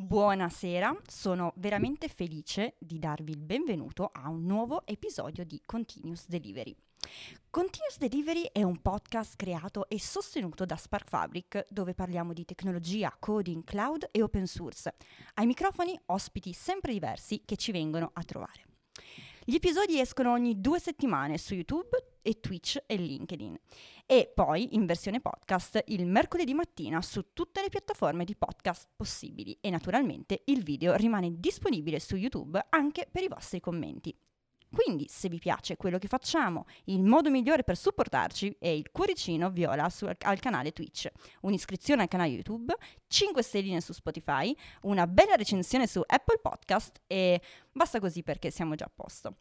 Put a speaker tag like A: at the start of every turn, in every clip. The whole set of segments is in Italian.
A: Buonasera, sono veramente felice di darvi il benvenuto a un nuovo episodio di Continuous Delivery. Continuous Delivery è un podcast creato e sostenuto da Spark Fabric dove parliamo di tecnologia, coding, cloud e open source. Ai microfoni ospiti sempre diversi che ci vengono a trovare. Gli episodi escono ogni due settimane su YouTube e Twitch e LinkedIn e poi in versione podcast il mercoledì mattina su tutte le piattaforme di podcast possibili e naturalmente il video rimane disponibile su YouTube anche per i vostri commenti. Quindi, se vi piace quello che facciamo, il modo migliore per supportarci è il cuoricino viola su, al canale Twitch, un'iscrizione al canale YouTube, 5 stelline su Spotify, una bella recensione su Apple Podcast e basta così perché siamo già a posto.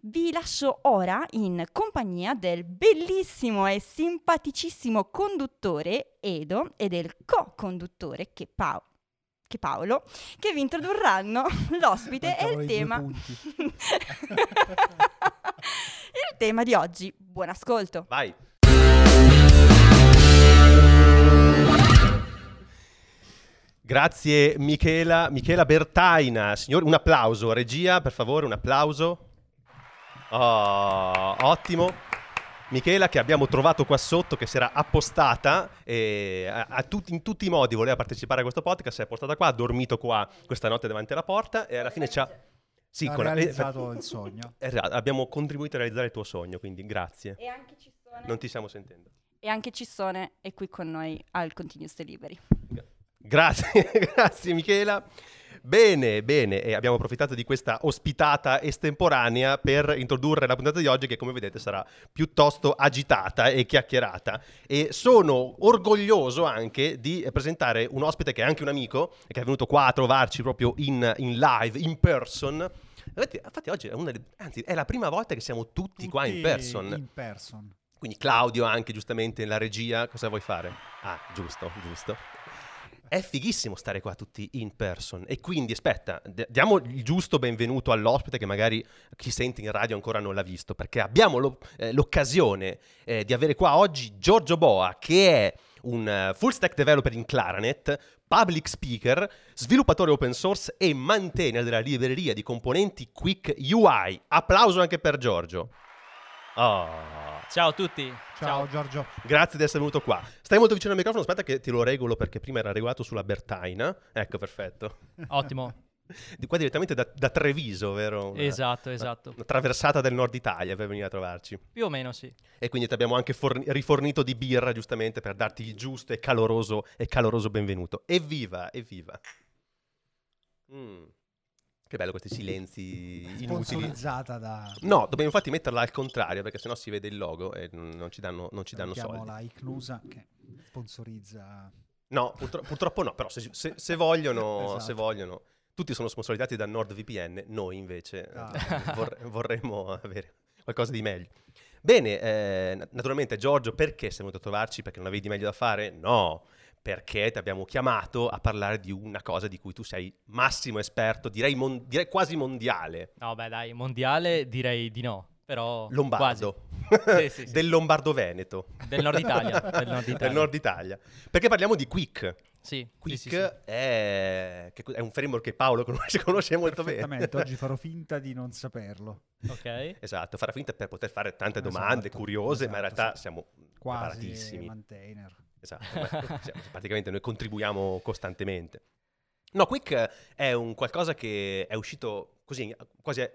A: Vi lascio ora in compagnia del bellissimo e simpaticissimo conduttore Edo e del co-conduttore che Paolo che Paolo, che vi introdurranno l'ospite e il tema. il tema di oggi. Buon ascolto.
B: Vai. Grazie Michela, Michela Bertaina. Signor, un applauso, regia, per favore, un applauso. Oh, ottimo. Michela che abbiamo trovato qua sotto, che si era appostata e a, a tutti, in tutti i modi voleva partecipare a questo podcast, si è appostata qua, ha dormito qua questa notte davanti alla porta e alla fine ci ha...
C: Sì, ha realizzato eh, il sogno.
B: Esatto, abbiamo contribuito a realizzare il tuo sogno, quindi grazie.
A: E anche Cissone.
B: Non ti stiamo sentendo.
A: E anche Cissone è qui con noi al Continuous Delivery.
B: Grazie, grazie Michela. Bene, bene, e abbiamo approfittato di questa ospitata estemporanea per introdurre la puntata di oggi che come vedete sarà piuttosto agitata e chiacchierata e sono orgoglioso anche di presentare un ospite che è anche un amico e che è venuto qua a trovarci proprio in, in live, in person. Infatti oggi è, una, anzi, è la prima volta che siamo tutti, tutti qua in person.
C: In person.
B: Quindi Claudio anche giustamente nella regia, cosa vuoi fare? Ah, giusto, giusto è fighissimo stare qua tutti in person. E quindi, aspetta, d- diamo il giusto benvenuto all'ospite che magari chi sente in radio ancora non l'ha visto, perché abbiamo lo, eh, l'occasione eh, di avere qua oggi Giorgio Boa, che è un uh, full stack developer in Claranet, public speaker, sviluppatore open source e maintainer della libreria di componenti Quick UI. Applauso anche per Giorgio.
D: Oh. Ciao a tutti.
C: Ciao, Ciao, Giorgio.
B: Grazie di essere venuto qua. Stai molto vicino al microfono, aspetta che ti lo regolo perché prima era regolato sulla Bertaina. Ecco, perfetto.
D: Ottimo.
B: Di qua direttamente da, da Treviso, vero?
D: Una, esatto, esatto.
B: Una, una, traversata del nord Italia per venire a trovarci.
D: Più o meno, sì.
B: E quindi ti abbiamo anche forni- rifornito di birra, giustamente, per darti il giusto e caloroso, e caloroso benvenuto. Evviva, evviva. Mm. Che bello questi silenzi inutili.
C: Sponsorizzata da...
B: No, dobbiamo infatti metterla al contrario perché sennò si vede il logo e non ci danno, non ci danno soldi.
C: la Icnusa che sponsorizza...
B: No, purtro- purtroppo no, però se, se, se vogliono, esatto. se vogliono, tutti sono sponsorizzati da NordVPN, noi invece ah. vor- vorremmo avere qualcosa di meglio. Bene, eh, naturalmente Giorgio, perché sei venuto a trovarci? Perché non avevi di meglio da fare? No, perché ti abbiamo chiamato a parlare di una cosa di cui tu sei massimo esperto, direi, mon- direi quasi mondiale.
D: No, beh, dai, mondiale direi di no, però
B: Lombardo.
D: sì, sì, sì.
B: Del Lombardo-Veneto.
D: Del nord Italia. del nord Italia.
B: del nord Italia. Perché parliamo di Quick.
D: Sì,
B: Quick È... è... un framework che Paolo conosce, conosce molto bene.
C: Oggi farò finta di non saperlo.
D: Ok.
B: Esatto, farà finta per poter fare tante domande esatto, curiose, esatto, ma in esatto, realtà siamo
C: quasi
B: preparatissimi.
C: maintainer.
B: Esatto, cioè, praticamente noi contribuiamo costantemente. No, Quick è un qualcosa che è uscito così, quasi,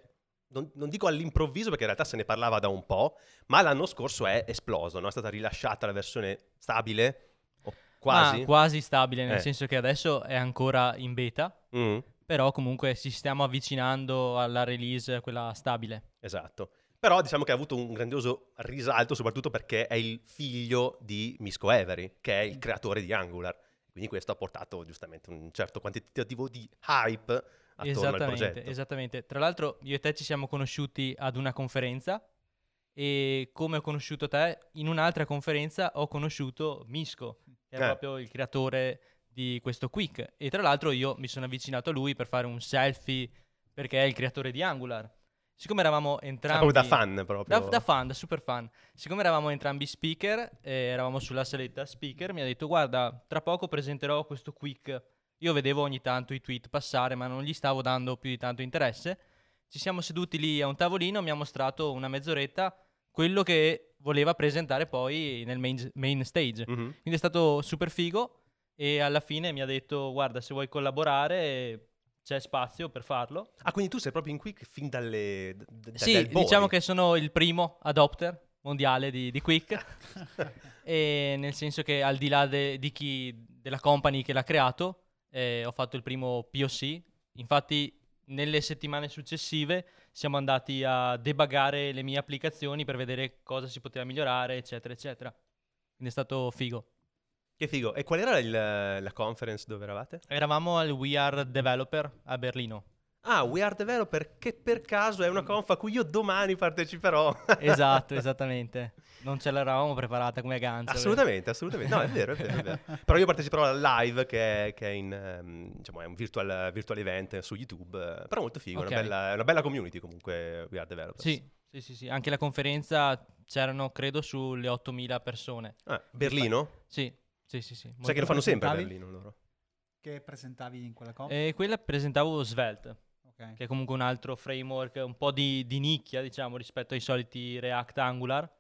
B: non, non, dico all'improvviso perché in realtà se ne parlava da un po', ma l'anno scorso è esploso, no? è stata rilasciata la versione stabile, o quasi.
D: Ma quasi stabile, nel eh. senso che adesso è ancora in beta, mm. però comunque ci stiamo avvicinando alla release, quella stabile.
B: Esatto. Però diciamo che ha avuto un grandioso risalto, soprattutto perché è il figlio di Misco Avery, che è il creatore di Angular. Quindi questo ha portato giustamente un certo quantitativo di hype attorno al progetto.
D: Esattamente. Tra l'altro io e te ci siamo conosciuti ad una conferenza e come ho conosciuto te, in un'altra conferenza ho conosciuto Misco, che è eh. proprio il creatore di questo Quick. E tra l'altro io mi sono avvicinato a lui per fare un selfie perché è il creatore di Angular. Siccome eravamo entrambi...
B: Ah, da fan proprio.
D: Da, da, fan, da super fan. Siccome eravamo entrambi speaker, eh, eravamo sulla saletta speaker, mi ha detto guarda, tra poco presenterò questo quick Io vedevo ogni tanto i tweet passare, ma non gli stavo dando più di tanto interesse. Ci siamo seduti lì a un tavolino, mi ha mostrato una mezz'oretta quello che voleva presentare poi nel main, main stage.
B: Mhm.
D: Quindi è stato super figo e alla fine mi ha detto guarda se vuoi collaborare c'è spazio per farlo.
B: Ah, quindi tu sei proprio in Quick fin dalle... d- d-
D: Sì, diciamo che sono il primo adopter mondiale di, di Quick, e nel senso che al di là de- di chi, della company che l'ha creato, eh, ho fatto il primo POC. Infatti, nelle settimane successive siamo andati a debuggare le mie applicazioni per vedere cosa si poteva migliorare, eccetera, eccetera. Quindi è stato figo.
B: Che figo. E qual era il- la conference dove eravate?
D: Eravamo al We Are Developer a Berlino.
B: Ah, We Are Developer, che per caso è una conf a cui io domani parteciperò.
D: Esatto, esattamente. Non ce l'eravamo preparata come ganza.
B: Assolutamente, assolutamente. No, è vero, è vero, è vero. Però io parteciperò al live che è, che è in, ehm, diciamo, è un virtual, virtual event su YouTube. Però molto figo, è
D: Ok.
B: una, bella, è una bella community comunque We Are Developers.
D: Sì, sì, sì, sì. Anche la conferenza c'erano, credo, sulle 8.000 persone.
B: Ah, Berlino?
D: Sì, sì, sì. sì.
B: Sai che lo fanno sempre a? Berlino loro.
C: Che presentavi in quella
B: Eh,
C: comp?
D: E quella presentavo Svelte,
C: Ok.
D: che è comunque un altro framework un po' di, di nicchia, diciamo, rispetto ai soliti React Angular.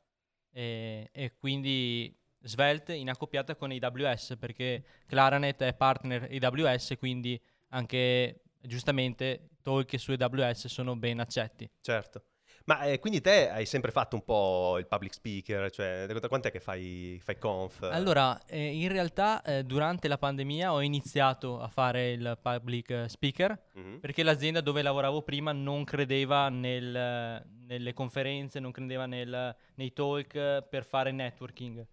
D: E, e quindi Svelte in accoppiata con AWS, perché Claranet è partner AWS, quindi anche giustamente talk su AWS sono ben accetti.
B: Certo. Ma eh, quindi te hai sempre fatto un po' il public speaker, cioè da quant'è che fai, fai conf?
D: Allora, eh, in realtà eh, durante la pandemia ho iniziato a fare il public eh, speaker
B: Mhm.
D: perché l'azienda dove lavoravo prima non credeva nel- nelle conferenze, non credeva nel- nei talk per fare networking.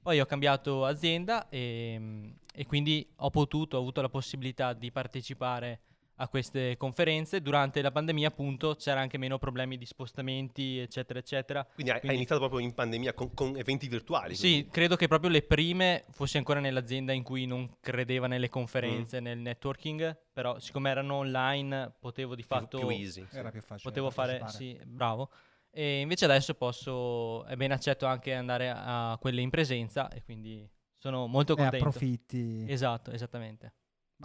D: Poi ho cambiato azienda e, e quindi ho potuto, ho avuto la possibilità di partecipare a queste conferenze. Durante la pandemia appunto c'era anche meno problemi di spostamenti, eccetera, eccetera.
B: Quindi hai, hai
D: Quindi-
B: iniziato proprio in pandemia con, con eventi virtuali.
D: Sì,
B: quindi.
D: credo che proprio le prime fossi ancora nell'azienda in cui non credeva nelle conferenze,
B: Mm.
D: nel networking, però siccome erano online potevo di
B: Più-
D: fatto
B: più easy. sì.
C: Era più facile.
D: potevo fare sì, bravo. E invece adesso posso è ben accetto anche andare a quelle in presenza e quindi sono molto
C: E
D: contento.
C: approfitti.
D: Esatto, esattamente.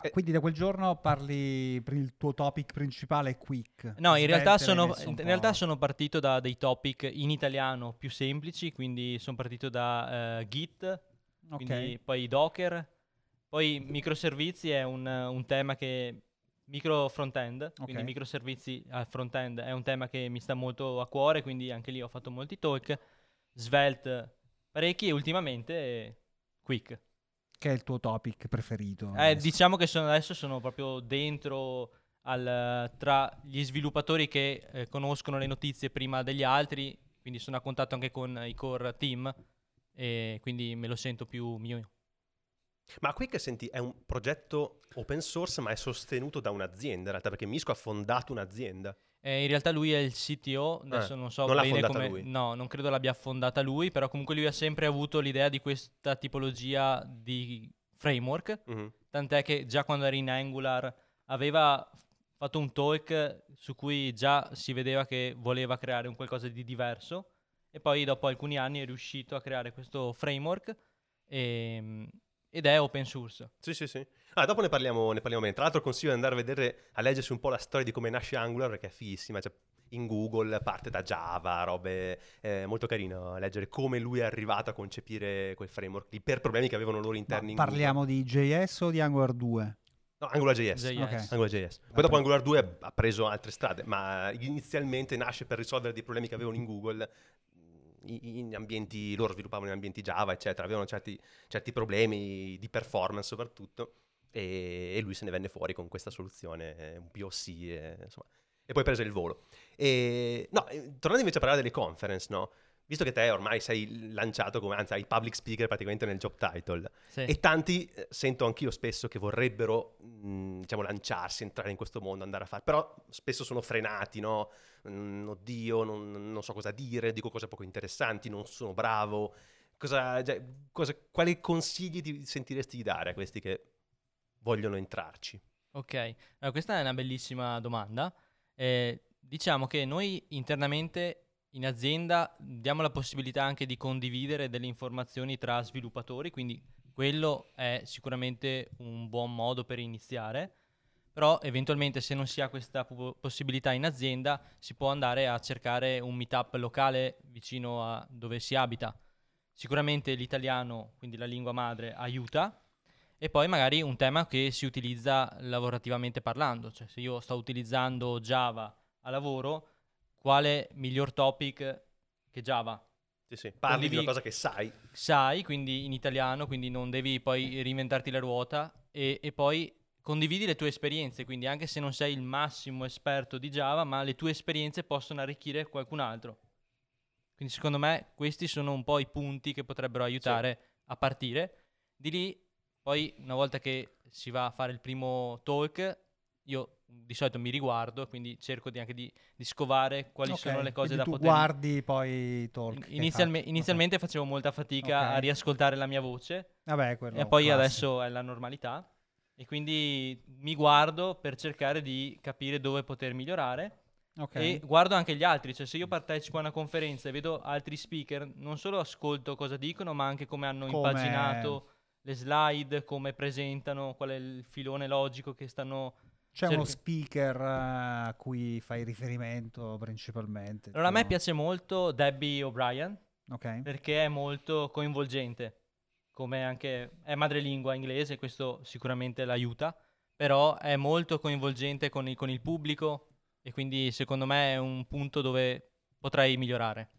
B: Eh.
C: quindi da quel giorno parli per il tuo topic principale quick.
D: No, in realtà, sono, in realtà sono partito da dei topic in italiano più semplici, quindi sono partito da eh, Git,
C: Ok.
D: quindi poi Docker, poi microservizi è un, un tema che micro front-end, quindi
C: Ok.
D: microservizi al front-end è un tema che mi sta molto a cuore, quindi anche lì ho fatto molti talk, Svelte parecchi e ultimamente Quick.
C: Che è il tuo topic preferito?
D: Eh, diciamo che sono, adesso sono proprio dentro al, tra gli sviluppatori che eh, conoscono le notizie prima degli altri, quindi sono a contatto anche con i core team e quindi me lo sento più mio.
B: Ma Quick, senti, è un progetto open source, ma è sostenuto da un'azienda, in realtà, perché Misco ha fondato un'azienda.
D: Eh, in realtà lui è il CTO, adesso
B: Eh,
D: non so
B: non
D: bene come...
B: lui.
D: No, non credo l'abbia fondata lui, però comunque lui ha sempre avuto l'idea di questa tipologia di framework,
B: Mhm.
D: tant'è che già quando era in Angular aveva fatto un talk su cui già si vedeva che voleva creare un qualcosa di diverso e poi dopo alcuni anni è riuscito a creare questo framework e- ed è open source.
B: Sì, sì, sì. Ah, dopo ne parliamo, ne parliamo bene. Tra l'altro consiglio di andare a vedere, a leggersi un po' la storia di come nasce Angular, perché è fighissima. Cioè, in Google parte da Java, robe eh, molto carino leggere come lui è arrivato a concepire quel framework lì per problemi che avevano loro
C: Ma
B: interni in
C: parliamo di JS o di Angular 2?
B: Google. No, AngularJS.
D: JS.
C: Ok.
B: AngularJS. Poi dopo Angular 2 ha preso altre strade, ma inizialmente nasce per risolvere dei problemi che avevano in Google in ambienti, loro sviluppavano in ambienti Java, eccetera, avevano certi, certi problemi di performance soprattutto e, e lui se ne venne fuori con questa soluzione, un POC, eh, insomma, e poi prese il volo. E, no, tornando invece a parlare delle conference, no? Visto che te ormai sei lanciato come, anzi hai public speaker praticamente nel job title,
D: Sì.
B: e tanti, eh, sento anch'io spesso, che vorrebbero, mh, diciamo, lanciarsi, entrare in questo mondo, andare a fare, però spesso sono frenati, no? Mm, oddio, non, non so cosa dire, dico cose poco interessanti, non sono bravo. Cosa, cioè, cosa- quali consigli ti sentiresti di dare a questi che vogliono entrarci?
D: Ok, allora, questa è una bellissima domanda. Eh, diciamo che noi internamente in azienda diamo la possibilità anche di condividere delle informazioni tra sviluppatori, quindi quello è sicuramente un buon modo per iniziare, però eventualmente se non si ha questa po- possibilità in azienda si può andare a cercare un meetup locale vicino a dove si abita. Sicuramente l'italiano, quindi la lingua madre, aiuta e poi magari un tema che si utilizza lavorativamente parlando, cioè se io sto utilizzando Java a lavoro, quale miglior topic che Java?
B: Sì, sì. Parli di una cosa che sai.
D: sai, quindi in italiano, quindi non devi poi reinventarti la ruota e, e poi condividi le tue esperienze, quindi anche se non sei il massimo esperto di Java, ma le tue esperienze possono arricchire qualcun altro. Quindi secondo me questi sono un po' i punti che potrebbero aiutare a partire. Di lì, poi una volta che si va a fare il primo talk, io di solito mi riguardo, quindi cerco di anche di, di scovare quali
C: Ok,
D: sono le cose da
C: tu
D: poter
C: guardi poi talk.
D: Inizialme- inizialmente facevo molta fatica
C: Ok.
D: a riascoltare la mia voce.
C: Vabbè, quello
D: e poi
C: classico.
D: adesso è la normalità e quindi mi guardo per cercare di capire dove poter migliorare e guardo anche gli altri, cioè se io partecipo a una conferenza e vedo altri speaker, non solo ascolto cosa dicono, ma anche come hanno
C: Come-
D: impaginato le slide, come presentano, qual è il filone logico che stanno
C: C'è uno
D: cerchi-
C: speaker eh, a cui fai riferimento principalmente.
D: Allora a me piace molto Debbie O'Brien
C: Ok.
D: perché è molto coinvolgente, come anche è madrelingua inglese, questo sicuramente l'aiuta, però è molto coinvolgente con il, con il pubblico e quindi secondo me è un punto dove potrei migliorare.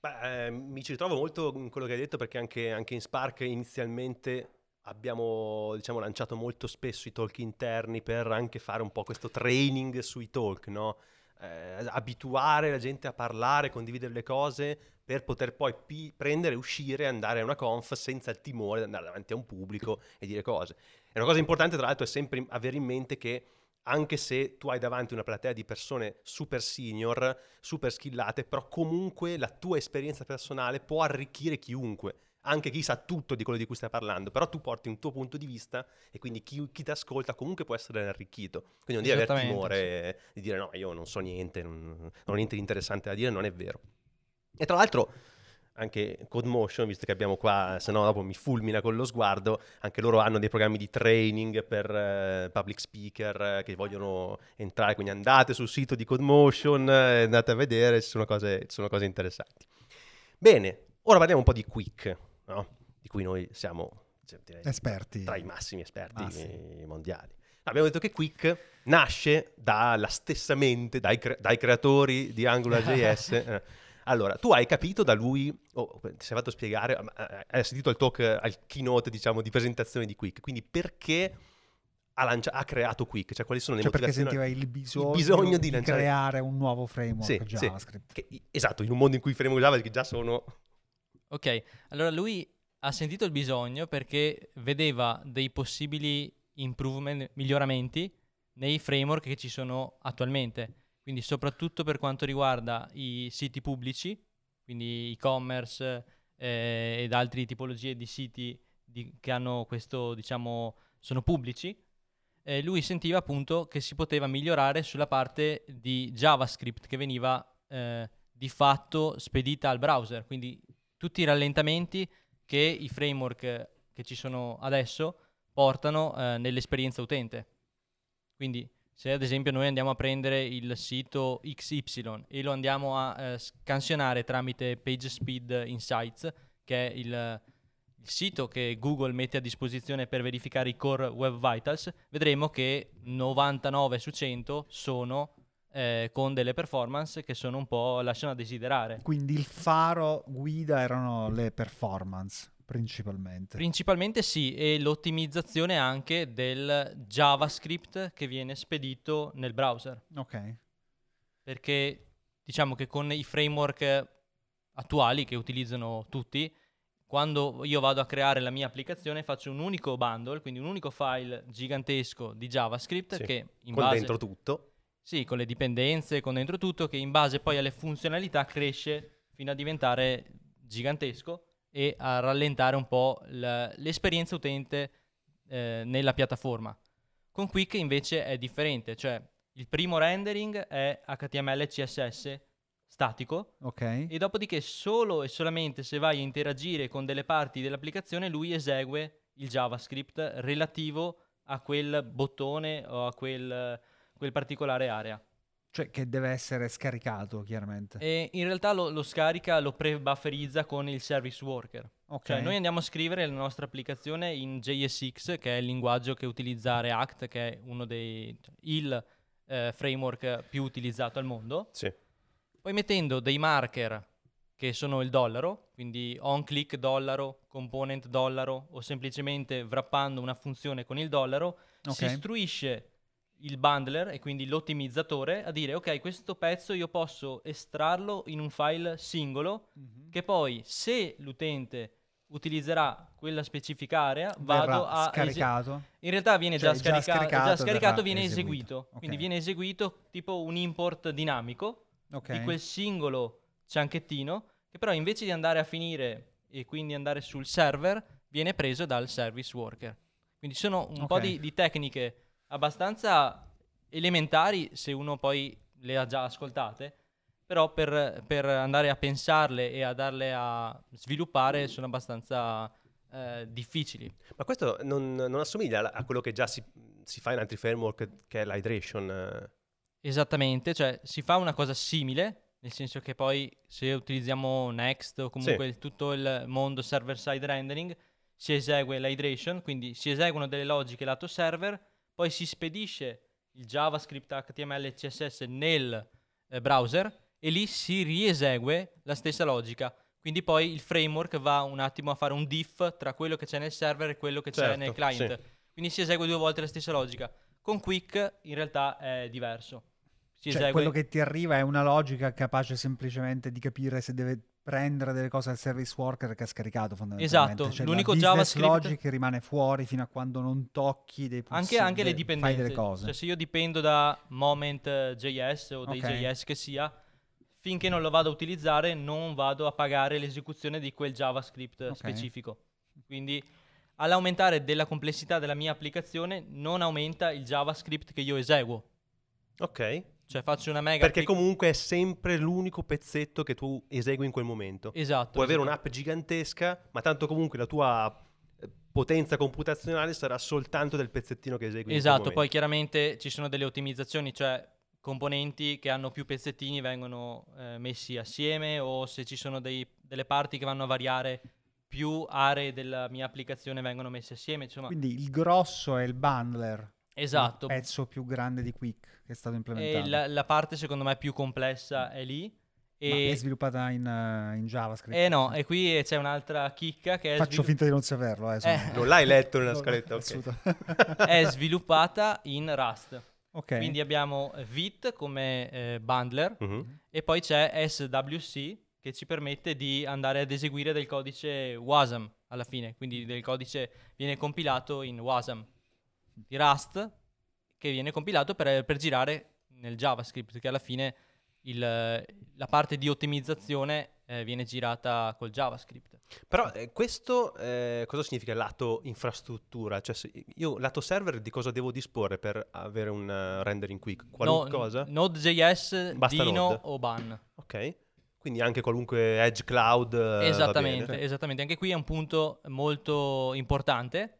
B: Beh, eh, mi ci ritrovo molto in quello che hai detto perché anche, anche in Spark inizialmente abbiamo diciamo, lanciato molto spesso i talk interni per anche fare un po' questo training sui talk, no? Eh, abituare la gente a parlare, condividere le cose per poter poi pi- prendere, uscire e andare a una conf senza il timore di andare davanti a un pubblico e dire cose. E una cosa importante tra l'altro è sempre avere in mente che anche se tu hai davanti una platea di persone super senior, super skillate, però comunque la tua esperienza personale può arricchire chiunque, anche chi sa tutto di quello di cui stai parlando, però tu porti un tuo punto di vista e quindi chi, chi ti ascolta comunque può essere arricchito. Quindi non devi aver
D: Esattamente,
B: timore di dire no, io non so niente, non, non ho niente di interessante da dire, non è vero. E tra l'altro anche CodeMotion, visto che abbiamo qua, se no dopo mi fulmina con lo sguardo, anche loro hanno dei programmi di training per eh, public speaker eh, che vogliono entrare, quindi andate sul sito di CodeMotion, eh, andate a vedere, ci sono cose, ci sono cose interessanti. Bene, ora parliamo un po' di Quick, no? di cui noi siamo cioè, direi,
C: Esperti.
B: tra i massimi esperti
C: Ah, sì.
B: eh, mondiali. Abbiamo detto che Quick nasce dalla stessa mente, dai, cre- dai creatori di AngularJS. eh. Allora, tu hai capito da lui, o ti sei fatto spiegare, eh, hai sentito il talk, eh, al keynote, diciamo, di presentazione di Quick, quindi perché ha, lancia- ha creato Quick? Cioè, quali sono le
C: Cioè perché
B: motivazioni?
C: sentiva il bisogno,
B: bisogno di
C: di,
B: lanciare-
C: creare un nuovo framework
B: Sì, sì.
C: JavaScript.
B: Che- esatto, in un mondo in cui i framework Java che già sono...
D: Ok, allora lui ha sentito il bisogno perché vedeva dei possibili improvement, miglioramenti nei framework che ci sono attualmente. Quindi soprattutto per quanto riguarda i siti pubblici, quindi e-commerce eh, ed altre tipologie di siti di- che hanno questo, diciamo, sono pubblici, eh, lui sentiva appunto che si poteva migliorare sulla parte di JavaScript che veniva eh, di fatto spedita al browser, quindi tutti i rallentamenti che i framework che ci sono adesso portano eh, nell'esperienza utente. Quindi se ad esempio noi andiamo a prendere il sito XY e lo andiamo a eh, scansionare tramite PageSpeed Insights, che è il, il sito che Google mette a disposizione per verificare i core web vitals, vedremo che 99 su 100 sono eh, con delle performance che sono un po' lasciano a desiderare.
C: Quindi il faro guida erano le performance principalmente.
D: Principalmente sì, e l'ottimizzazione anche del JavaScript che viene spedito nel browser.
C: ok.
D: Perché diciamo che con i framework attuali che utilizzano tutti, quando io vado a creare la mia applicazione faccio un unico bundle, quindi un unico file gigantesco di JavaScript
B: Sì,
D: che in
B: con
D: base
B: dentro tutto.
D: Sì, con le dipendenze, con dentro tutto, che in base poi alle funzionalità cresce fino a diventare gigantesco e a rallentare un po' l- l'esperienza utente eh, nella piattaforma. Con Quick invece è differente, cioè il primo rendering è HTML e CSS statico
C: Ok.
D: e dopodiché solo e solamente se vai a interagire con delle parti dell'applicazione lui esegue il JavaScript relativo a quel bottone o a quel, quel particolare area.
C: Cioè che deve essere scaricato, chiaramente.
D: E in realtà lo, lo scarica, lo pre-bufferizza con il service worker.
C: ok.
D: Cioè noi andiamo a scrivere la nostra applicazione in JSX, che è il linguaggio che utilizza React, che è uno dei cioè, il eh, framework più utilizzato al mondo.
B: Sì.
D: Poi mettendo dei marker che sono il dollaro, quindi on click dollaro, component dollaro o semplicemente wrappando una funzione con il dollaro, si
C: Ok.
D: istruisce il bundler e quindi l'ottimizzatore a dire ok questo pezzo io posso estrarlo in un file singolo
C: Mhm.
D: che poi se l'utente utilizzerà quella specifica area
C: Verrà
D: vado a ese-
C: scaricato.
D: in realtà viene
C: Cioè,
D: già,
C: già
D: scarica-
C: scaricato,
D: già scaricato, viene
C: eseguito.
D: eseguito,
C: Ok.
D: quindi viene eseguito tipo un import dinamico
C: Ok.
D: di quel singolo cianchettino che però invece di andare a finire e quindi andare sul server viene preso dal service worker. Quindi sono un po'
C: Ok.
D: di, di tecniche abbastanza elementari se uno poi le ha già ascoltate, però per, per andare a pensarle e a darle a sviluppare sono abbastanza eh, difficili.
B: Ma questo non, non assomiglia a quello che già si, si fa in altri framework, che è l'hydration.
D: Esattamente, cioè si fa una cosa simile, nel senso che poi se utilizziamo Next o comunque il- tutto il mondo server-side rendering, si esegue l'hydration, quindi si eseguono delle logiche lato server, poi si spedisce il JavaScript, HTML e CSS nel eh, browser e lì si riesegue la stessa logica. Quindi poi il framework va un attimo a fare un diff tra quello che c'è nel server e quello che c'è
B: Certo,
D: nel client.
B: sì.
D: Quindi si esegue due volte la stessa logica. Con Quick in realtà è diverso. Si
C: Cioè,
D: esegue
C: quello che ti arriva è una logica capace semplicemente di capire se deve prendere delle cose al service worker che ha scaricato fondamentalmente.
D: Esatto,
C: Cioè,
D: l'unico JavaScript-
C: logic che rimane fuori fino a quando non tocchi dei
D: anche,
C: pulsi-
D: anche le
C: de-
D: dipendenze.
C: Fai delle cose.
D: Cioè, se io dipendo da Moment.js o dei
C: Ok.
D: JS che sia, finché non lo vado a utilizzare, non vado a pagare l'esecuzione di quel JavaScript
C: Ok.
D: specifico. Quindi all'aumentare della complessità della mia applicazione, non aumenta il JavaScript che io eseguo.
B: Ok.
D: Cioè faccio una mega
B: Perché
D: appli-
B: comunque è sempre l'unico pezzetto che tu esegui in quel momento.
D: Esatto.
B: Puoi avere
D: esatto.
B: un'app gigantesca, ma tanto comunque la tua eh, potenza computazionale sarà soltanto del pezzettino che esegui. in quel
D: Esatto, poi chiaramente ci sono delle ottimizzazioni, cioè componenti che hanno più pezzettini vengono eh, messi assieme o se ci sono dei- delle parti che vanno a variare più aree della mia applicazione vengono messe assieme, insomma.
C: Quindi il grosso è il bundler.
D: Esatto.
C: Il pezzo più grande di Quick che è stato
D: E
C: implementato.
D: la, la parte secondo me più complessa è lì.
C: Ma
D: E,
C: è sviluppata in, eh, in JavaScript.
D: eh no, e qui c'è un'altra chicca che è,
C: Faccio
D: svilu-
C: finta di non saperlo. Eh,
D: Eh.
B: Non l'hai letto nella scaletta, ok.
D: è sviluppata in Rust.
C: ok.
D: Quindi abbiamo Vit come eh, bundler
B: Mhm.
D: E poi c'è SWC che ci permette di andare ad eseguire del codice WASM alla fine, quindi del codice viene compilato in WASM di Rust che viene compilato per, per girare nel JavaScript, che alla fine il- la parte di ottimizzazione eh, viene girata col JavaScript.
B: Però eh, questo eh, cosa significa lato infrastruttura? Cioè, io lato server di cosa devo disporre per avere un eh, rendering quick? Qualunque
D: No-
B: cosa?
D: Node.js,
B: Basta
D: Dino
B: Node.
D: o Ban.
B: Ok. Quindi anche qualunque edge cloud. eh,
D: Esattamente, esattamente. Anche qui è un punto molto importante.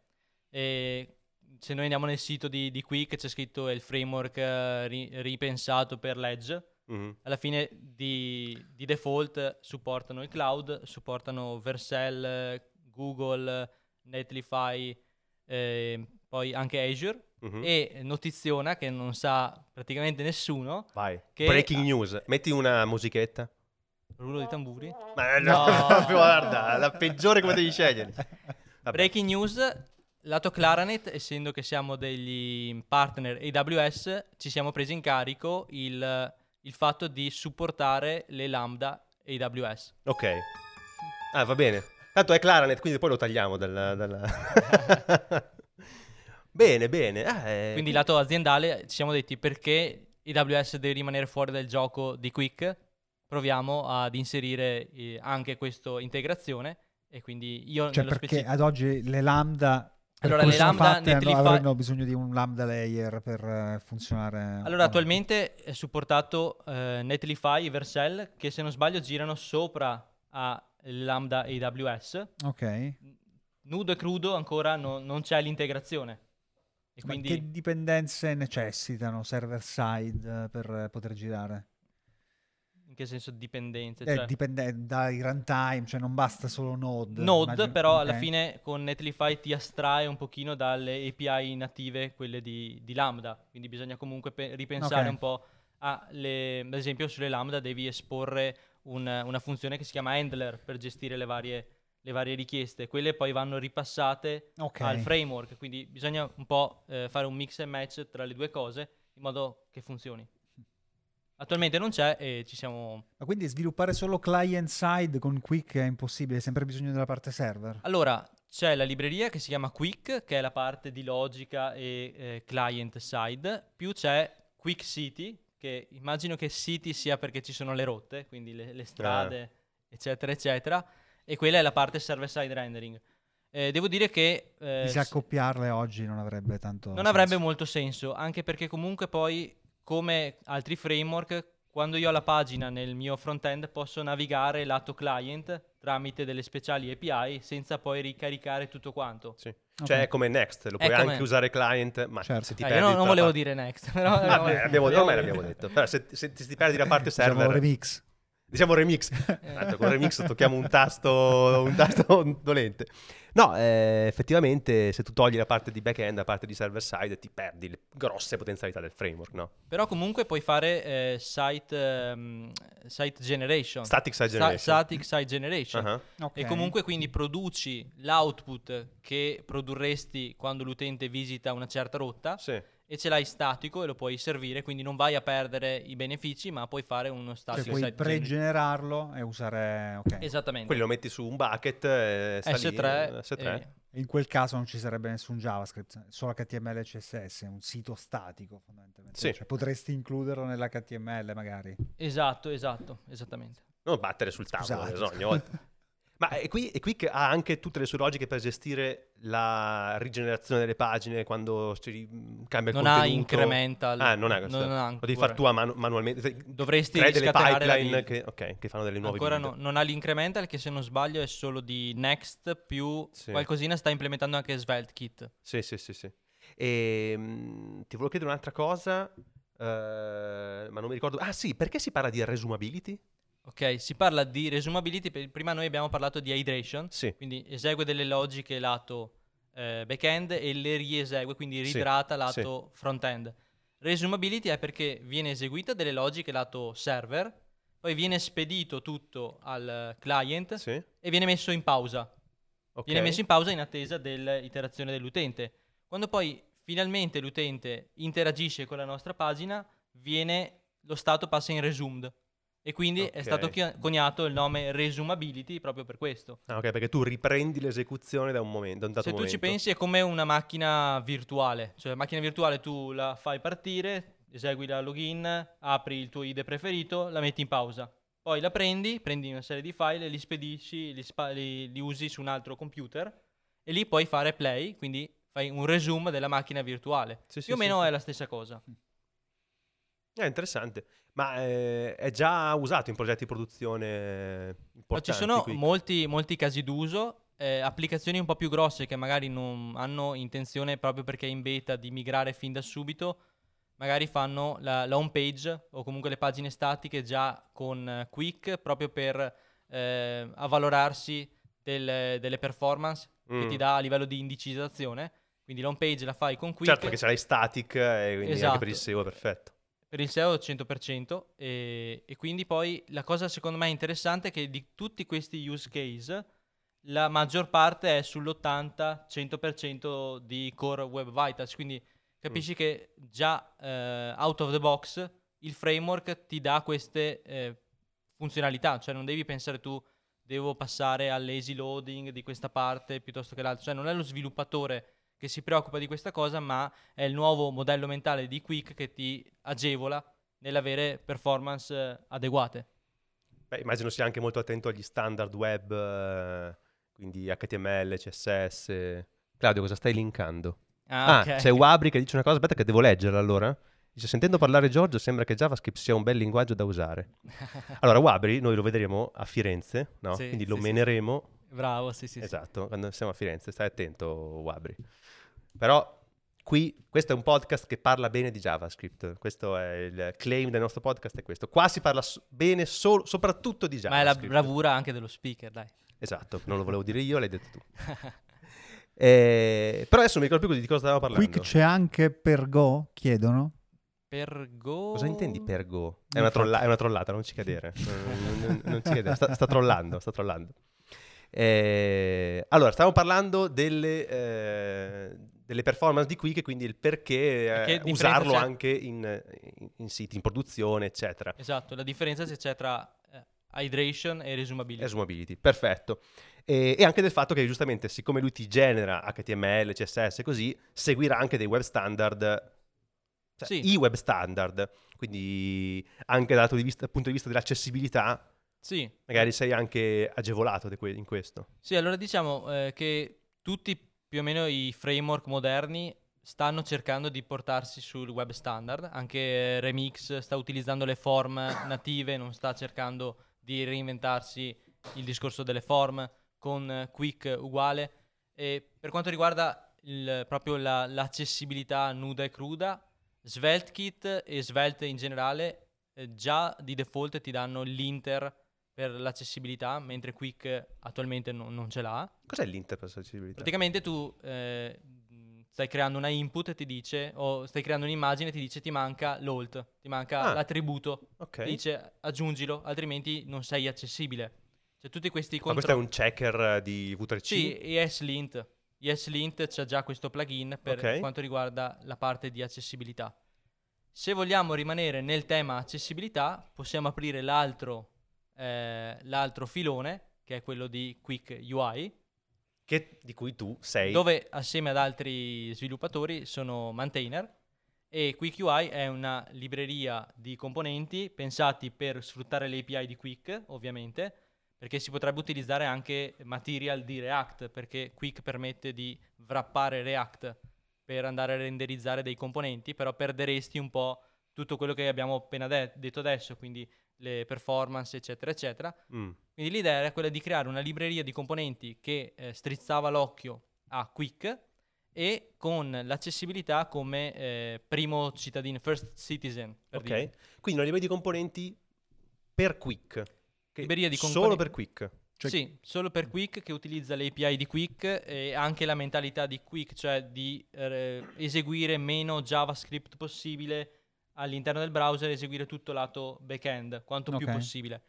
D: E se noi andiamo nel sito di, di Quick c'è scritto il framework eh, ri- ripensato per l'Edge.
B: Mhm.
D: Alla fine di, di default supportano il cloud, supportano Vercel, Google, Netlify, eh, poi anche Azure.
B: Mhm.
D: E notiziona che non sa praticamente nessuno.
B: Vai.
D: che-
B: Breaking news. Metti una musichetta.
D: Rullo di tamburi.
B: Ma no,
D: No.
B: guarda, la peggiore che potevi scegliere. Vabbè.
D: Breaking news, lato Claranet, essendo che siamo degli partner AWS, ci siamo presi in carico il, il fatto di supportare le lambda AWS.
B: Ok. Ah, va bene. Tanto è Claranet, quindi poi lo tagliamo dalla... dalla- bene, bene. Ah, eh,
D: Quindi lato aziendale ci siamo detti perché AWS deve rimanere fuori dal gioco di Quick, proviamo ad inserire eh, anche questa integrazione e quindi io
C: Cioè
D: nello
C: perché
D: specifico...
C: ad oggi le lambda
D: Allora, le lambda
C: fatte, hanno-
D: Netlify-
C: avranno bisogno di un lambda layer per eh, funzionare.
D: Allora, attualmente è supportato eh, Netlify e Vercel che se non sbaglio girano sopra a Lambda AWS.
C: Ok.
D: Nudo e crudo ancora no- non c'è l'integrazione. E
C: Ma
D: quindi
C: che dipendenze necessitano server side eh, per eh, poter girare?
D: In che senso dipendenze?
C: Eh,
D: Cioè,
C: dipende dai runtime, cioè non basta solo Node.
D: Node,
C: immagino-
D: però
C: ok.
D: alla fine con Netlify ti astrae un pochino dalle API native, quelle di, di Lambda, quindi bisogna comunque pe- ripensare
C: Ok.
D: un po' a le, ad esempio sulle Lambda devi esporre un- una funzione che si chiama handler per gestire le varie, le varie richieste, quelle poi vanno ripassate
C: Ok.
D: al framework, quindi bisogna un po' eh, fare un mix and match tra le due cose in modo che funzioni. Attualmente non c'è e ci siamo
C: Ma quindi sviluppare solo client side con Quick è impossibile, hai sempre bisogno della parte server.
D: Allora, c'è la libreria che si chiama Quick, che è la parte di logica e eh, client side, più c'è Quick City, che immagino che City sia perché ci sono le rotte, quindi le, le strade, eccetera, eccetera, e quella è la parte server side rendering. Eh, devo dire che eh,
C: Chissà
D: s-
C: accoppiarle oggi non avrebbe tanto
D: non
C: senso.
D: avrebbe molto senso, anche perché comunque poi, come altri framework, quando io ho la pagina nel mio front-end posso navigare lato client tramite delle speciali API senza poi ricaricare tutto quanto.
B: Sì.
C: Ok.
B: Cioè è come Next, lo puoi
D: È come-
B: anche usare client, ma
C: Certo.
B: se ti
D: Eh,
B: perdi
D: io non, non volevo
B: parte-
D: dire next, però
B: Vabbè,
D: abbiamo-
B: ormai l'abbiamo detto. Però se, se- se ti perdi la parte
C: Diciamo
B: server,
C: remix.
B: Diciamo remix. Tanto con remix tocchiamo un tasto, un tasto dolente. No, eh, effettivamente se tu togli la parte di back-end, la parte di server side, ti perdi le grosse potenzialità del framework, no?
D: Però comunque puoi fare eh, site, ehm, site generation.
B: Static side
D: Sta-
B: generation.
D: static site generation.
B: Ah,
C: Ok.
D: E comunque quindi produci l'output che produrresti quando l'utente visita una certa rotta
B: Sì.
D: E ce l'hai statico e lo puoi servire, quindi non vai a perdere i benefici, ma puoi fare uno
C: Cioè
D: static
C: puoi
D: site generation.
C: pregenerarlo e usare... ok.
D: Esattamente.
B: Quello lo metti su un bucket, eh, sta lì,
D: S3,
B: S3.
D: eh,
C: E in quel caso non ci sarebbe nessun JavaScript, solo HTML e CSS, è un sito statico fondamentalmente.
B: Sì.
C: Cioè, potresti includerlo nell'HTML magari.
D: esatto, esatto, esattamente.
B: Non battere sul tavolo, no, ogni volta. Ma e qui, e qui che ha anche tutte le sue logiche per gestire la rigenerazione delle pagine quando si mm, cambia il
D: Non ha
B: contenuto.
D: incremental.
B: Ah, non ha questo.
D: non ha
B: Lo devi fare tu manu- manualmente.
D: Dovresti
B: Crei delle pipeline che, ok, che fanno delle nuove
D: Ancora no- non ha l'incremental che se non sbaglio è solo di Next più
B: Sì.
D: qualcosina sta implementando anche SvelteKit.
B: Sì, sì, sì, sì. E, mm, ti volevo chiedere un'altra cosa, eh, ma non mi ricordo. Ah sì, perché si parla di resumability?
D: Ok, si parla di resumability, prima noi abbiamo parlato di hydration,
B: Sì.
D: quindi esegue delle logiche lato eh, back-end e le riesegue, quindi
B: Sì,
D: ridrata lato front-end. Resumability è perché viene eseguita delle logiche lato server, poi viene spedito tutto al client
B: Sì.
D: e viene messo in pausa.
B: Ok.
D: Viene messo in pausa in attesa dell'iterazione dell'utente. Quando poi finalmente l'utente interagisce con la nostra pagina, viene, lo stato passa in resumed. E quindi è
B: Ok.
D: stato coniato il nome resumability proprio per questo.
B: Ah, ok, perché tu riprendi l'esecuzione da un momento, da un dato
D: Se tu
B: momento.
D: ci pensi è come una macchina virtuale, cioè la macchina virtuale tu la fai partire, esegui la login, apri il tuo IDE preferito, la metti in pausa. Poi la prendi, prendi una serie di file li spedisci, li, spa- li- li usi su un altro computer e lì puoi fare play, quindi fai un resume della macchina virtuale.
B: Sì, sì,
D: Più o
B: sì,
D: meno
B: sì.
D: è la stessa cosa.
B: È interessante. Ma eh, è già usato in progetti di produzione importanti?
D: ci sono molti, molti casi d'uso, eh, applicazioni un po' più grosse che magari non hanno intenzione proprio perché è in beta di migrare fin da subito, magari fanno la, la home page o comunque le pagine statiche già con eh, Quick proprio per eh, avvalorarsi del- delle performance che
B: Mm.
D: ti dà a livello di indicizzazione. Quindi l'home page la fai con Quick.
B: Certo, perché ce l'hai static e quindi anche per il
D: Esatto.
B: SEO è perfetto.
D: Per il SEO 100% e, e quindi poi la cosa secondo me interessante è che di tutti questi use case la maggior parte è sull'80-100% di Core Web Vitals, quindi capisci che già eh, out of the box il framework ti dà queste eh, funzionalità, cioè non devi pensare tu devo passare all'easy loading di questa parte piuttosto che l'altra, cioè non è lo sviluppatore che si preoccupa di questa cosa, ma è il nuovo modello mentale di Quick che ti agevola nell'avere performance eh, adeguate.
B: Beh, immagino sia anche molto attento agli standard web, eh, quindi HTML, CSS, Claudio, cosa stai linkando?
D: Ah,
B: Ah,
D: ok.
B: c'è Wabri che dice una cosa, aspetta che devo leggerla allora. Dice, sentendo parlare Giorgio sembra che JavaScript sia un bel linguaggio da usare. Allora, Wabri noi lo vedremo a Firenze, no?
D: Sì,
B: Quindi
D: sì,
B: lo
D: sì,
B: meneremo.
D: Bravo, sì, sì. sì.
B: Esatto, quando siamo a Firenze, stai attento Wabri. Però qui, questo è un podcast che parla bene di JavaScript. Questo è il claim del nostro podcast, è questo. Qua si parla so- bene solo, soprattutto di
D: Ma è
B: JavaScript.
D: la bravura anche dello speaker, dai.
B: Esatto, non lo volevo dire io, l'hai detto tu. Eh, però adesso mi ricordo più di cosa stavamo parlando.
C: Quick c'è anche per Go, chiedono.
D: per Go...
B: Cosa intendi per Go? È una, trolla- è una trollata, non ci cadere. non, non- non ci cadere. Sta, sta trollando, sta trollando. Eh, allora, stavamo parlando delle, eh, delle performance di Quick quindi il perché, eh, usarlo
D: c'è?
B: anche in, in- in siti, in produzione, eccetera.
D: Esatto, la differenza c'è tra eh, hydration e resumability.
B: Resumability, perfetto. E, e anche del fatto che giustamente, siccome lui ti genera HTML, CSS e così, seguirà anche dei web standard, cioè
D: Sì.
B: i web standard. Quindi anche dal lato di vista- punto di vista dell'accessibilità,
D: Sì,
B: magari sei anche agevolato in questo.
D: Sì, allora diciamo eh, che tutti più o meno i framework moderni stanno cercando di portarsi sul web standard, anche Remix sta utilizzando le form native, non sta cercando di reinventarsi il discorso delle form con Quick uguale. E per quanto riguarda il- proprio la- l'accessibilità nuda e cruda, SvelteKit e Svelte in generale eh, già di default ti danno l'inter per l'accessibilità, mentre Quick attualmente non- non ce l'ha.
B: Cos'è l'interfaccessibilità?
D: Praticamente tu eh, stai creando una input e ti dice, o stai creando un'immagine e ti dice ti manca l'alt, ti manca
B: Ah.
D: l'attributo,
B: Ok.
D: ti dice aggiungilo, altrimenti non sei accessibile. Cioè tutti questi
B: Ma questo è un checker di V3C?
D: Sì, ESLint. ESLint c'ha già questo plugin per
B: Ok.
D: quanto riguarda la parte di accessibilità. Se vogliamo rimanere nel tema accessibilità, possiamo aprire l'altro, eh, l'altro filone, che è quello di Quick UI,
B: Che- di cui tu sei...
D: dove assieme ad altri sviluppatori sono maintainer e Quick UI è una libreria di componenti pensati per sfruttare le API di Quick, ovviamente, perché si potrebbe utilizzare anche material di React, perché Quick permette di wrappare React per andare a renderizzare dei componenti, però perderesti un po' tutto quello che abbiamo appena de- detto adesso, quindi le performance, eccetera, eccetera.
B: Mm.
D: Quindi l'idea era quella di creare una libreria di componenti che eh, strizzava l'occhio a Quick e con l'accessibilità come eh, primo cittadino, first citizen. Per
B: Ok.
D: dire.
B: Quindi una libreria di componenti per Quick.
D: Libreria di
B: Solo
D: compone-
B: per Quick.
C: Cioè-
D: sì, solo per Quick che utilizza le API di Quick e anche la mentalità di Quick, cioè di eh, eseguire meno JavaScript possibile all'interno del browser, eseguire tutto lato backend, quanto più
C: Ok.
D: possibile.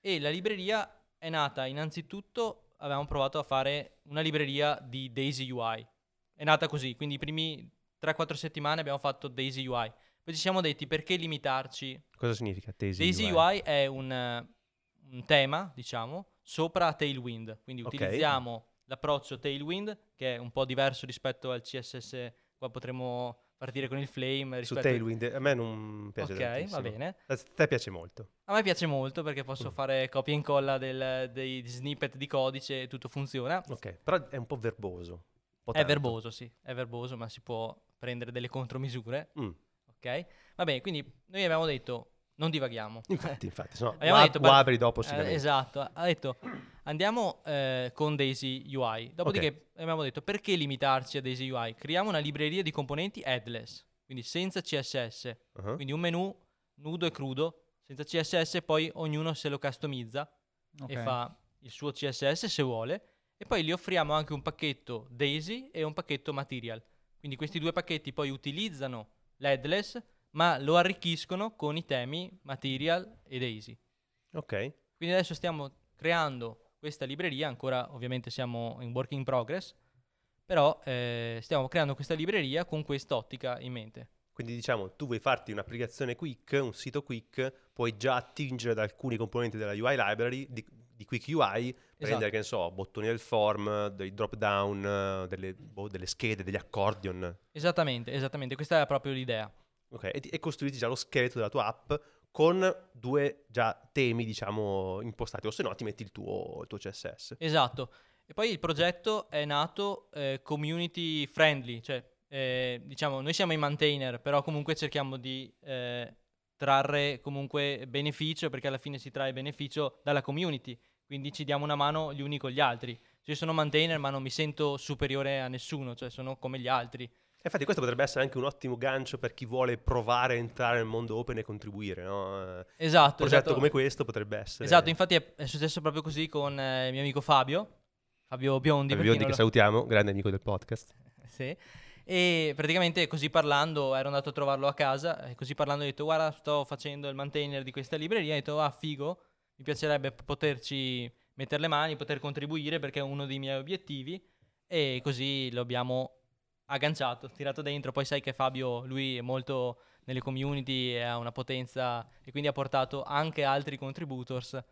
D: E la libreria è nata innanzitutto, avevamo provato a fare una libreria di Daisy UI. È nata così, quindi i primi 3-4 settimane abbiamo fatto Daisy UI. Poi ci siamo detti perché limitarci
B: Cosa significa Daisy,
D: Daisy UI è un, un tema, diciamo, sopra Tailwind. Quindi
B: Ok.
D: utilizziamo l'approccio Tailwind, che è un po' diverso rispetto al CSS. Qua potremmo partire con il Flame.
B: Su Tailwind, a me non piace
D: Ok,
B: tantissimo.
D: va bene.
B: A te piace molto.
D: A me piace molto perché posso
B: Mm.
D: fare copia e incolla del- dei snippet di codice e tutto funziona.
B: Ok, però è un po' verboso. un po'
D: È verboso, sì, è verboso, ma si può prendere delle contromisure.
B: Mm.
D: Ok? Va bene, quindi noi abbiamo detto non divaghiamo.
B: Infatti, infatti, no,
D: Abbiamo detto, per-
B: Wabri dopo
D: Eh, esatto, ha detto andiamo eh, con Daisy UI. Dopodiché abbiamo detto perché limitarci a Daisy UI? Creiamo una libreria di componenti headless, quindi senza CSS,
B: Uh-huh.
D: quindi un menu nudo e crudo, senza CSS, poi ognuno se lo customizza
C: Ok.
D: e fa il suo CSS se vuole. E poi gli offriamo anche un pacchetto Daisy e un pacchetto Material. Quindi questi due pacchetti poi utilizzano l'headless, ma lo arricchiscono con i temi Material e Daisy.
B: Ok.
D: Quindi adesso stiamo creando questa libreria, ancora ovviamente siamo in work in progress, però eh, stiamo creando questa libreria con quest'ottica in mente.
B: Quindi diciamo, tu vuoi farti un'applicazione quick, un sito quick, puoi già attingere da alcuni componenti della UI library di, di Quick UI, prendere,
D: Esatto.
B: che ne so, bottoni del form, dei drop down, delle, boh, delle schede, degli accordion.
D: Esattamente, esattamente, questa è proprio l'idea.
B: Ok, e, e costruiti già lo scheletro della tua app con due già temi, diciamo, impostati, o se no ti metti il tuo, il tuo CSS.
D: Esatto. E poi il progetto è nato eh, community friendly, cioè eh, diciamo noi siamo i maintainer, però comunque cerchiamo di eh, trarre comunque beneficio perché alla fine si trae beneficio dalla community, quindi ci diamo una mano gli uni con gli altri. Cioè, io sono maintainer ma non mi sento superiore a nessuno, cioè sono come gli altri.
B: Infatti questo potrebbe essere anche un ottimo gancio per chi vuole provare a entrare nel mondo open e contribuire, no? Eh,
D: Esatto.
B: Un progetto
D: esatto.
B: come questo potrebbe essere...
D: Esatto, infatti è, è successo proprio così con eh, il mio amico Fabio, Fabio Biondi.
B: Fabio Biondi che
D: lo-
B: salutiamo, grande amico del podcast.
D: Sì. E praticamente così parlando ero andato a trovarlo a casa e così parlando ho detto guarda sto facendo il maintainer di questa libreria, ho detto ah figo, mi piacerebbe poterci mettere le mani, poter contribuire perché è uno dei miei obiettivi e così lo abbiamo agganciato, tirato dentro, poi sai che Fabio lui è molto nelle community e ha una potenza e quindi ha portato anche altri contributors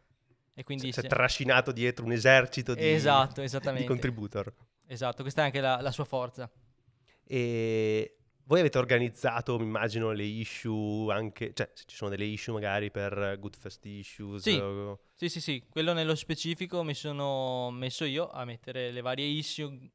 D: e quindi
B: si è trascinato dietro un esercito di,
D: Esatto,
B: di contributor.
D: Esatto, questa è anche la, la sua forza.
B: E voi avete organizzato, mi immagino, le issue anche, cioè se ci sono delle issue magari per Good First Issues.
D: Sì.
B: o-
D: Sì, sì, sì, quello nello specifico mi sono messo io a mettere le varie issue,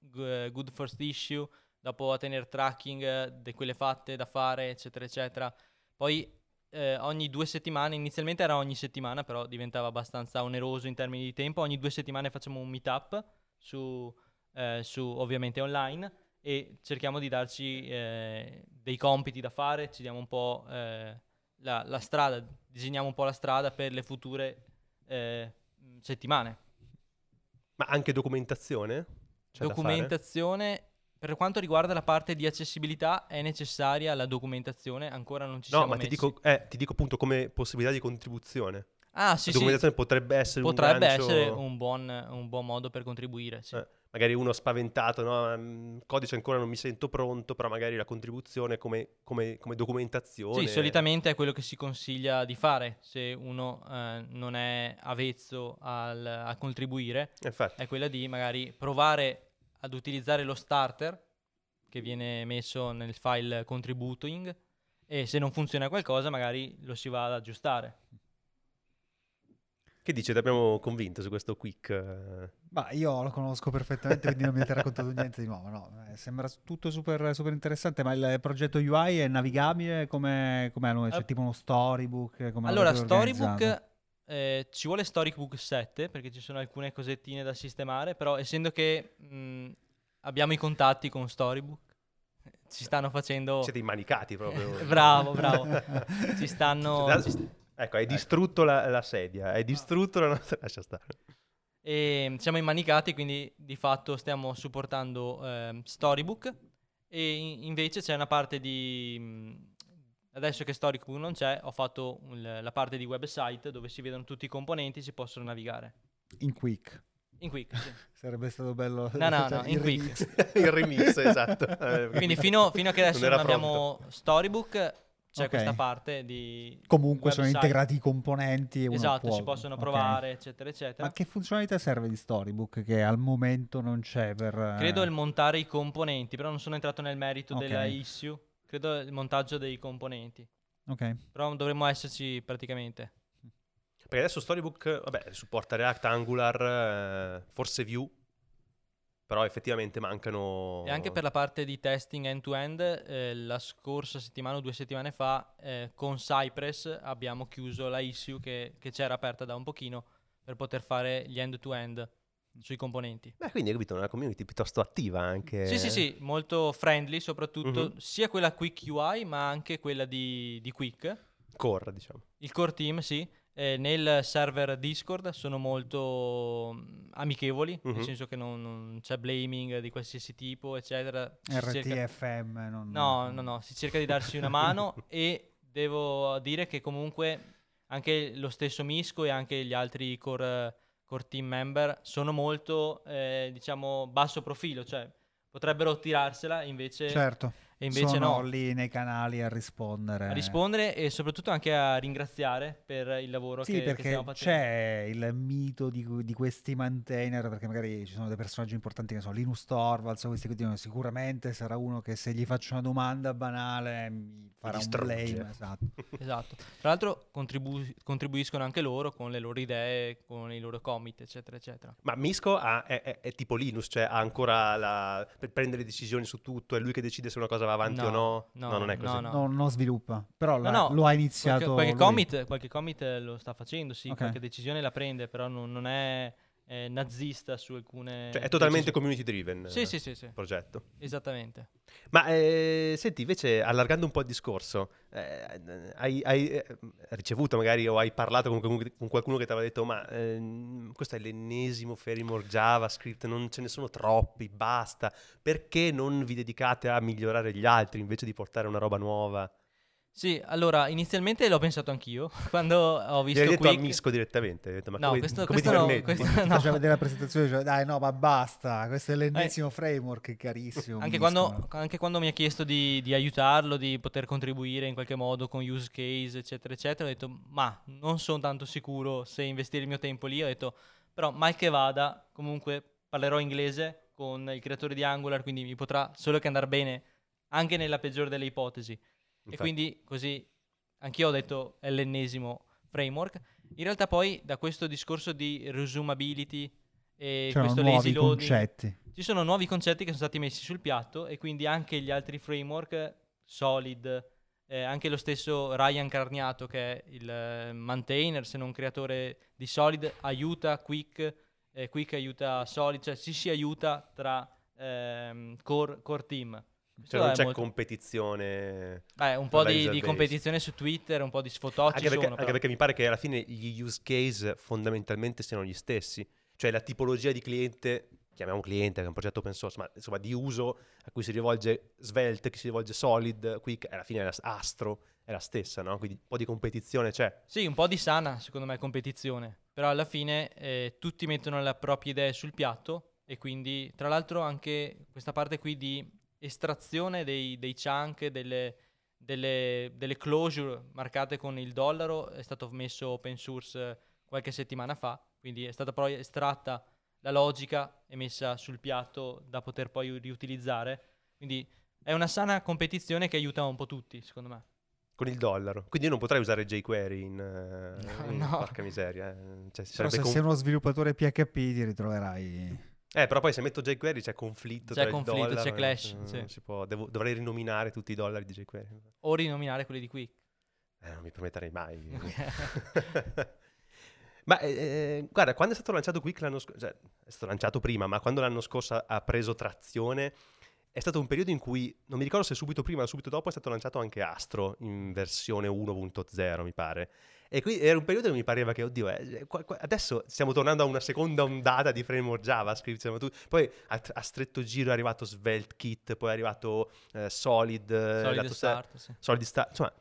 D: good first issue, dopo a tenere tracking eh, di quelle fatte da fare, eccetera, eccetera. Poi eh, ogni due settimane, inizialmente era ogni settimana, però diventava abbastanza oneroso in termini di tempo. Ogni due settimane facciamo un meetup su, eh, su ovviamente online e cerchiamo di darci eh, dei compiti da fare, ci diamo un po' eh, la, la strada, disegniamo un po' la strada per le future eh, settimane.
B: Ma anche documentazione? C'è
D: documentazione, per quanto riguarda la parte di accessibilità, è necessaria la documentazione, ancora non ci
B: No,
D: siamo
B: ma ti dico, eh, ti dico appunto come possibilità di contribuzione.
D: ah,
B: La
D: sì, sì,
B: documentazione potrebbe essere
D: potrebbe
B: un gancio...
D: essere un buon, un buon modo per contribuire, sì.
B: Eh, magari uno spaventato, no? Mm, codice ancora non mi sento pronto, però magari la contribuzione come, come- come documentazione.
D: Sì, solitamente è quello che si consiglia di fare se uno eh, non è avvezzo al- a contribuire,
B: Eh, Infatti.
D: è quella di magari provare ad utilizzare lo starter che viene messo nel file contributing e se non funziona qualcosa magari lo si va ad aggiustare.
B: Che dice? Ti abbiamo convinto su questo quick? eh?
C: Ma io lo conosco perfettamente, quindi non mi avete raccontato niente di nuovo. No, Eh, sembra tutto super, super interessante, ma il progetto UI è navigabile? Come com'è? C'è
D: Eh,
C: tipo uno storybook? Come
D: allora? Storybook eh, ci vuole Storybook 7 perché ci sono alcune cosettine da sistemare, però essendo che mh, abbiamo i contatti con Storybook, ci stanno facendo...
B: Siete immanicati proprio.
D: bravo, bravo. Ci stanno...
B: Da-
D: ci st-
B: Ecco, hai distrutto la, la sedia, hai distrutto la nostra... Lascia stare.
D: e siamo immanicati, quindi di fatto stiamo supportando ehm, Storybook e in- invece c'è una parte di... Adesso che Storybook non c'è, ho fatto un- la parte di website dove si vedono tutti i componenti e si possono navigare.
C: In quick.
D: In Quick, sì.
C: Sarebbe stato bello.
D: No, no,
C: cioè,
D: no,
C: il
D: in quick.
C: remix.
B: Il remix, esatto.
D: Quindi fino, fino a che adesso
B: Non
D: non, abbiamo Storybook, c'è
C: Ok.
D: questa parte di...
C: Comunque sono
D: website.
C: integrati i componenti. e uno
D: Esatto,
C: può-
D: si possono provare, eccetera, eccetera.
C: Ma che funzionalità serve di Storybook che al momento non c'è per... eh,
D: Credo il montare i componenti, però non sono entrato nel merito
C: Ok.
D: della issue. Credo il montaggio dei componenti.
C: Ok.
D: Però dovremmo esserci praticamente.
B: Perché adesso Storybook, vabbè, supporta React, Angular, eh, forse Vue, però effettivamente mancano...
D: E anche per la parte di testing end-to-end, eh, la scorsa settimana o due settimane fa, eh, con Cypress abbiamo chiuso la issue che, che c'era aperta da un pochino per poter fare gli end-to-end sui componenti.
B: Beh, quindi hai capito, una community piuttosto attiva anche.
D: Sì, sì, sì, molto friendly soprattutto,
B: Mhm.
D: sia quella Quick UI ma anche quella di, di Quick.
B: Core, diciamo.
D: Il core team, sì. eh, nel server Discord sono molto mm, amichevoli,
B: Mhm.
D: nel senso che non, non c'è blaming di qualsiasi tipo, eccetera. Si cerca-
C: RTFM. Non...
D: No, no, no, si cerca di darsi una mano e devo dire che comunque anche lo stesso Misco e anche gli altri core, core team member sono molto, eh, diciamo, basso profilo, cioè potrebbero tirarsela invece,
C: Certo.
D: e invece
C: sono
D: no.
C: lì nei canali a rispondere.
D: A rispondere e soprattutto anche a ringraziare per il lavoro
C: Sì,
D: che, che
C: perché
D: stiamo facendo.
C: c'è il mito di, di questi maintainer, perché magari ci sono dei personaggi importanti che sono Linus Torvalds, questi che dicono sicuramente sarà uno che se gli faccio una domanda banale mi farà un blame, esatto.
D: Esatto. Tra l'altro contribu- contribuiscono anche loro con le loro idee, con i loro commit, eccetera, eccetera.
B: Ma Misco ha- è, è- è tipo Linus, cioè ha ancora la, per prendere decisioni su tutto, è lui che decide se una cosa va avanti
D: No,
B: o no.
D: no,
B: non è così.
D: no, no.
C: No, non sviluppa, però
D: No,
C: la-
D: no,
C: lo ha iniziato
D: Qualche, qualche commit, qualche commit lo sta facendo, sì,
C: Ok.
D: qualche decisione la prende, però non, non è eh, nazista su alcune...
B: Cioè, è totalmente community driven
D: Sì,
B: eh,
D: sì, sì, sì,
B: progetto.
D: esattamente.
B: Ma eh, senti, invece, allargando un po' il discorso, eh, hai, hai, eh, ricevuto magari o hai parlato con, con- qualcuno che ti aveva detto: Ma ehm, questo è l'ennesimo framework JavaScript, non ce ne sono troppi, basta. Perché non vi dedicate a migliorare gli altri invece di portare una roba nuova?
D: Sì, allora, inizialmente l'ho pensato anch'io, quando ho
B: Gli
D: visto
B: hai detto
D: Quick...
B: a Misco direttamente? Detto, ma
D: No,
B: come,
D: questo-
B: come
D: questo
B: ti
D: no, questo- no.
C: faceva vedere la presentazione e diceva, dai no ma basta, questo è l'ennesimo framework, è carissimo.
D: Anche quando, anche quando mi ha chiesto di, di aiutarlo, di poter contribuire in qualche modo con use case, eccetera, eccetera, ho detto, ma non sono tanto sicuro se investire il mio tempo lì. Ho detto, però mal che vada, comunque parlerò inglese con il creatore di Angular, quindi mi potrà solo che andare bene anche nella peggiore delle ipotesi. E
B: Infatti.
D: quindi così anch'io ho detto è l'ennesimo framework. In realtà poi da questo discorso di resumability e
C: c'erano
D: questo
C: nuovi
D: lazy loading
C: concetti.
D: ci sono nuovi concetti che sono stati messi sul piatto e quindi anche gli altri framework, Solid, eh, anche lo stesso Ryan Carniato che è il eh, maintainer, se non creatore di Solid, aiuta Quick, eh, Quick aiuta Solid, cioè ci si aiuta tra ehm, core, core team.
B: Cioè, non c'è
D: molto-
B: competizione.
D: eh, un po' di, di competizione su Twitter, un po' di sfotocci
B: Anche perché,
D: sono,
B: anche perché mi pare che alla fine gli use case fondamentalmente siano gli stessi. Cioè la tipologia di cliente, chiamiamo cliente, che è un progetto open source, ma insomma di uso a cui si rivolge Svelte, che si rivolge Solid, Quick, alla fine è la- Astro è la stessa, no? Quindi un po' di competizione c'è.
D: Sì, un po' di sana, secondo me, competizione. Però alla fine eh, tutti mettono le proprie idee sul piatto e quindi, tra l'altro, anche questa parte qui di estrazione dei, dei chunk, delle, delle, delle closure marcate con il dollaro è stato messo open source eh, qualche settimana fa. Quindi è stata poi estratta la logica e messa sul piatto da poter poi riutilizzare. Quindi è una sana competizione che aiuta un po' tutti, secondo me.
B: Con il dollaro. Quindi io non potrei usare jQuery in... eh,
D: No,
B: in-
D: no.
B: Porca miseria. eh. Cioè,
C: se
B: con-
C: sei uno sviluppatore PHP ti ritroverai...
B: Eh, però poi se metto jQuery c'è conflitto
D: C'è
B: tra
D: conflitto,
B: dollaro...
D: c'è clash,
B: non
D: sì.
B: si può- devo- dovrei rinominare tutti i dollari di jQuery.
D: O rinominare quelli di Quick.
B: Eh, non mi permetterei mai. ma eh, eh, guarda, quando è stato lanciato Quick l'anno scorso, cioè è stato lanciato prima, ma quando l'anno scorso ha preso trazione, è stato un periodo in cui, non mi ricordo se subito prima o subito dopo, è stato lanciato anche Astro in versione 1.0, mi pare. E qui era un periodo che mi pareva che, oddio, eh, qua- qua- adesso stiamo tornando a una seconda ondata di framework JavaScript. siamo tu- poi a, a stretto giro è arrivato SvelteKit, poi è arrivato eh, Solid, eh,
D: Solid start, sì.
B: Solid Start, insomma...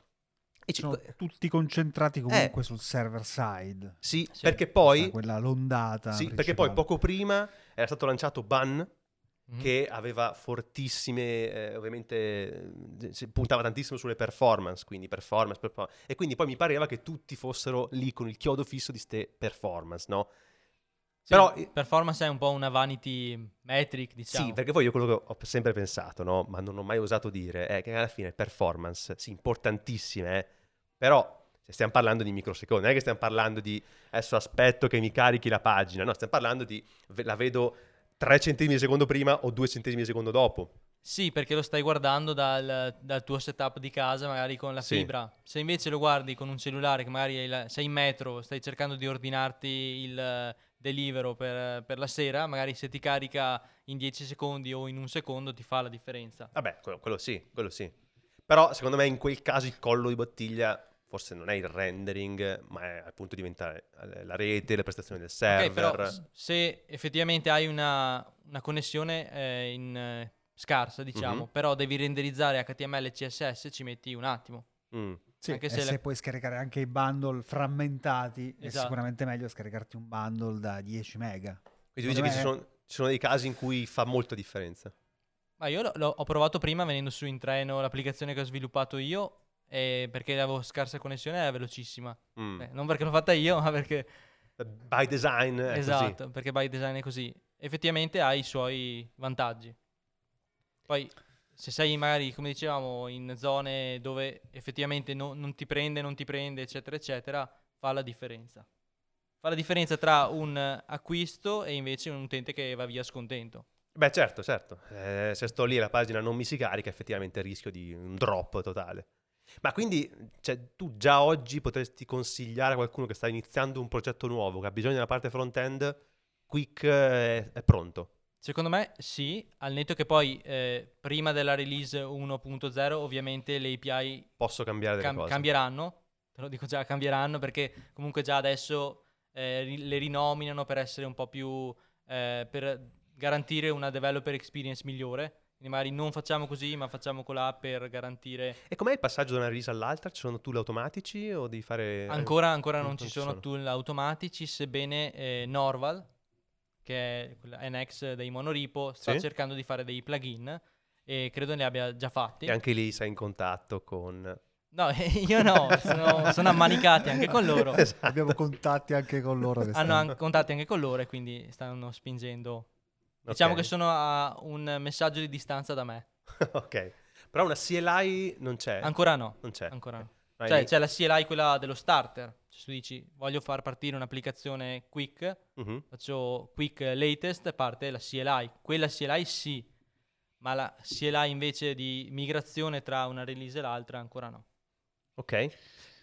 B: E ci-
C: Sono tutti concentrati comunque sul server side.
B: sì,
D: Sì.
B: perché poi...
C: Quella l'ondata.
B: Sì, perché poi
C: principale.
B: poco prima era stato lanciato Bun,
D: Mhm.
B: che aveva fortissime, eh, ovviamente eh, puntava tantissimo sulle performance, quindi performance, perfor- e quindi poi mi pareva che tutti fossero lì con il chiodo fisso di ste performance, no?
D: Sì,
B: però-
D: performance è un po' una vanity metric, diciamo.
B: Sì, perché poi io quello che ho sempre pensato, no? Ma non ho mai osato dire, è che alla fine performance, sì, importantissime, eh, però se stiamo parlando di microsecondi, non è che stiamo parlando di adesso aspetto che mi carichi la pagina, no, stiamo parlando di ve- la vedo 3 centesimi di secondo prima o 2 centesimi di secondo dopo.
D: Sì, perché lo stai guardando dal, dal tuo setup di casa, magari con la
B: Sì.
D: fibra. Se invece lo guardi con un cellulare, che magari sei in metro, stai cercando di ordinarti il eh, delivero per, per la sera, magari se ti carica in 10 secondi o in un secondo ti fa la differenza.
B: Vabbè, quello, quello sì, quello sì. Però secondo me in quel caso il collo di bottiglia forse non è il rendering, ma è appunto diventare eh, la rete, le prestazioni del server.
D: Ok, però se effettivamente hai una, una connessione eh, in, eh, scarsa, diciamo,
B: Mhm.
D: però devi renderizzare HTML e CSS, ci metti un attimo.
B: Mm.
C: Sì,
D: anche
C: e
D: se
C: se,
D: le-
C: puoi scaricare anche i bundle frammentati, è
D: Esatto.
C: sicuramente meglio scaricarti un bundle da 10 mega.
B: Quindi tu dici che ci sono, ci sono dei casi in cui fa molta differenza.
D: Ma io l'ho- l'ho- ho provato prima venendo su in treno l'applicazione che ho sviluppato io e perché avevo scarsa connessione era velocissima.
B: Mm.
D: Eh, non perché l'ho fatta io, ma perché
B: By design è
D: esatto, perché by design è così. Effettivamente ha i suoi vantaggi. Poi se sei magari, come dicevamo, in zone dove effettivamente no- non ti prende, non ti prende, eccetera, eccetera, fa la differenza. Fa la differenza tra un acquisto e invece un utente che va via scontento.
B: Beh, certo, certo. Eh, se sto lì e la pagina non mi si carica, effettivamente rischio di un drop totale. Ma quindi, cioè, tu già oggi potresti consigliare a qualcuno che sta iniziando un progetto nuovo, che ha bisogno della parte front-end, Quick è, è pronto?
D: Secondo me sì, al netto che poi eh, prima della release 1.0 ovviamente le API
B: Posso cambiare
D: cam- cambieranno, te lo dico già, cambieranno perché comunque già adesso eh, le rinominano per essere un po' più, eh, per garantire una developer experience migliore. Quindi magari non facciamo così, ma facciamo colà per garantire...
B: E com'è il passaggio da una release all'altra? Ci sono tool automatici o devi fare...
D: Ancora, ancora non,
B: non
D: ci sono
B: sono.
D: tool automatici, sebbene eh, Norval, che è NX dei monorepo, sta
B: Sì.
D: cercando di fare dei plugin e credo ne abbia già fatti.
B: E anche lì sei in contatto con...
D: No, io no, sono, sono ammanicati anche con loro.
B: Esatto.
C: Abbiamo contatti anche con loro.
D: Hanno an- contatti anche con loro e quindi stanno spingendo. Diciamo che sono a un messaggio di distanza da me.
B: ok. Però una CLI non c'è?
D: Ancora no.
B: Non c'è.
D: Ancora no.
B: Ah,
D: Cioè, c'è la CLI, quella dello starter. Cioè, tu dici, voglio far partire un'applicazione quick,
B: Mhm.
D: faccio quick latest e parte la CLI. Quella CLI sì, ma la CLI invece di migrazione tra una release e l'altra ancora no.
B: Ok.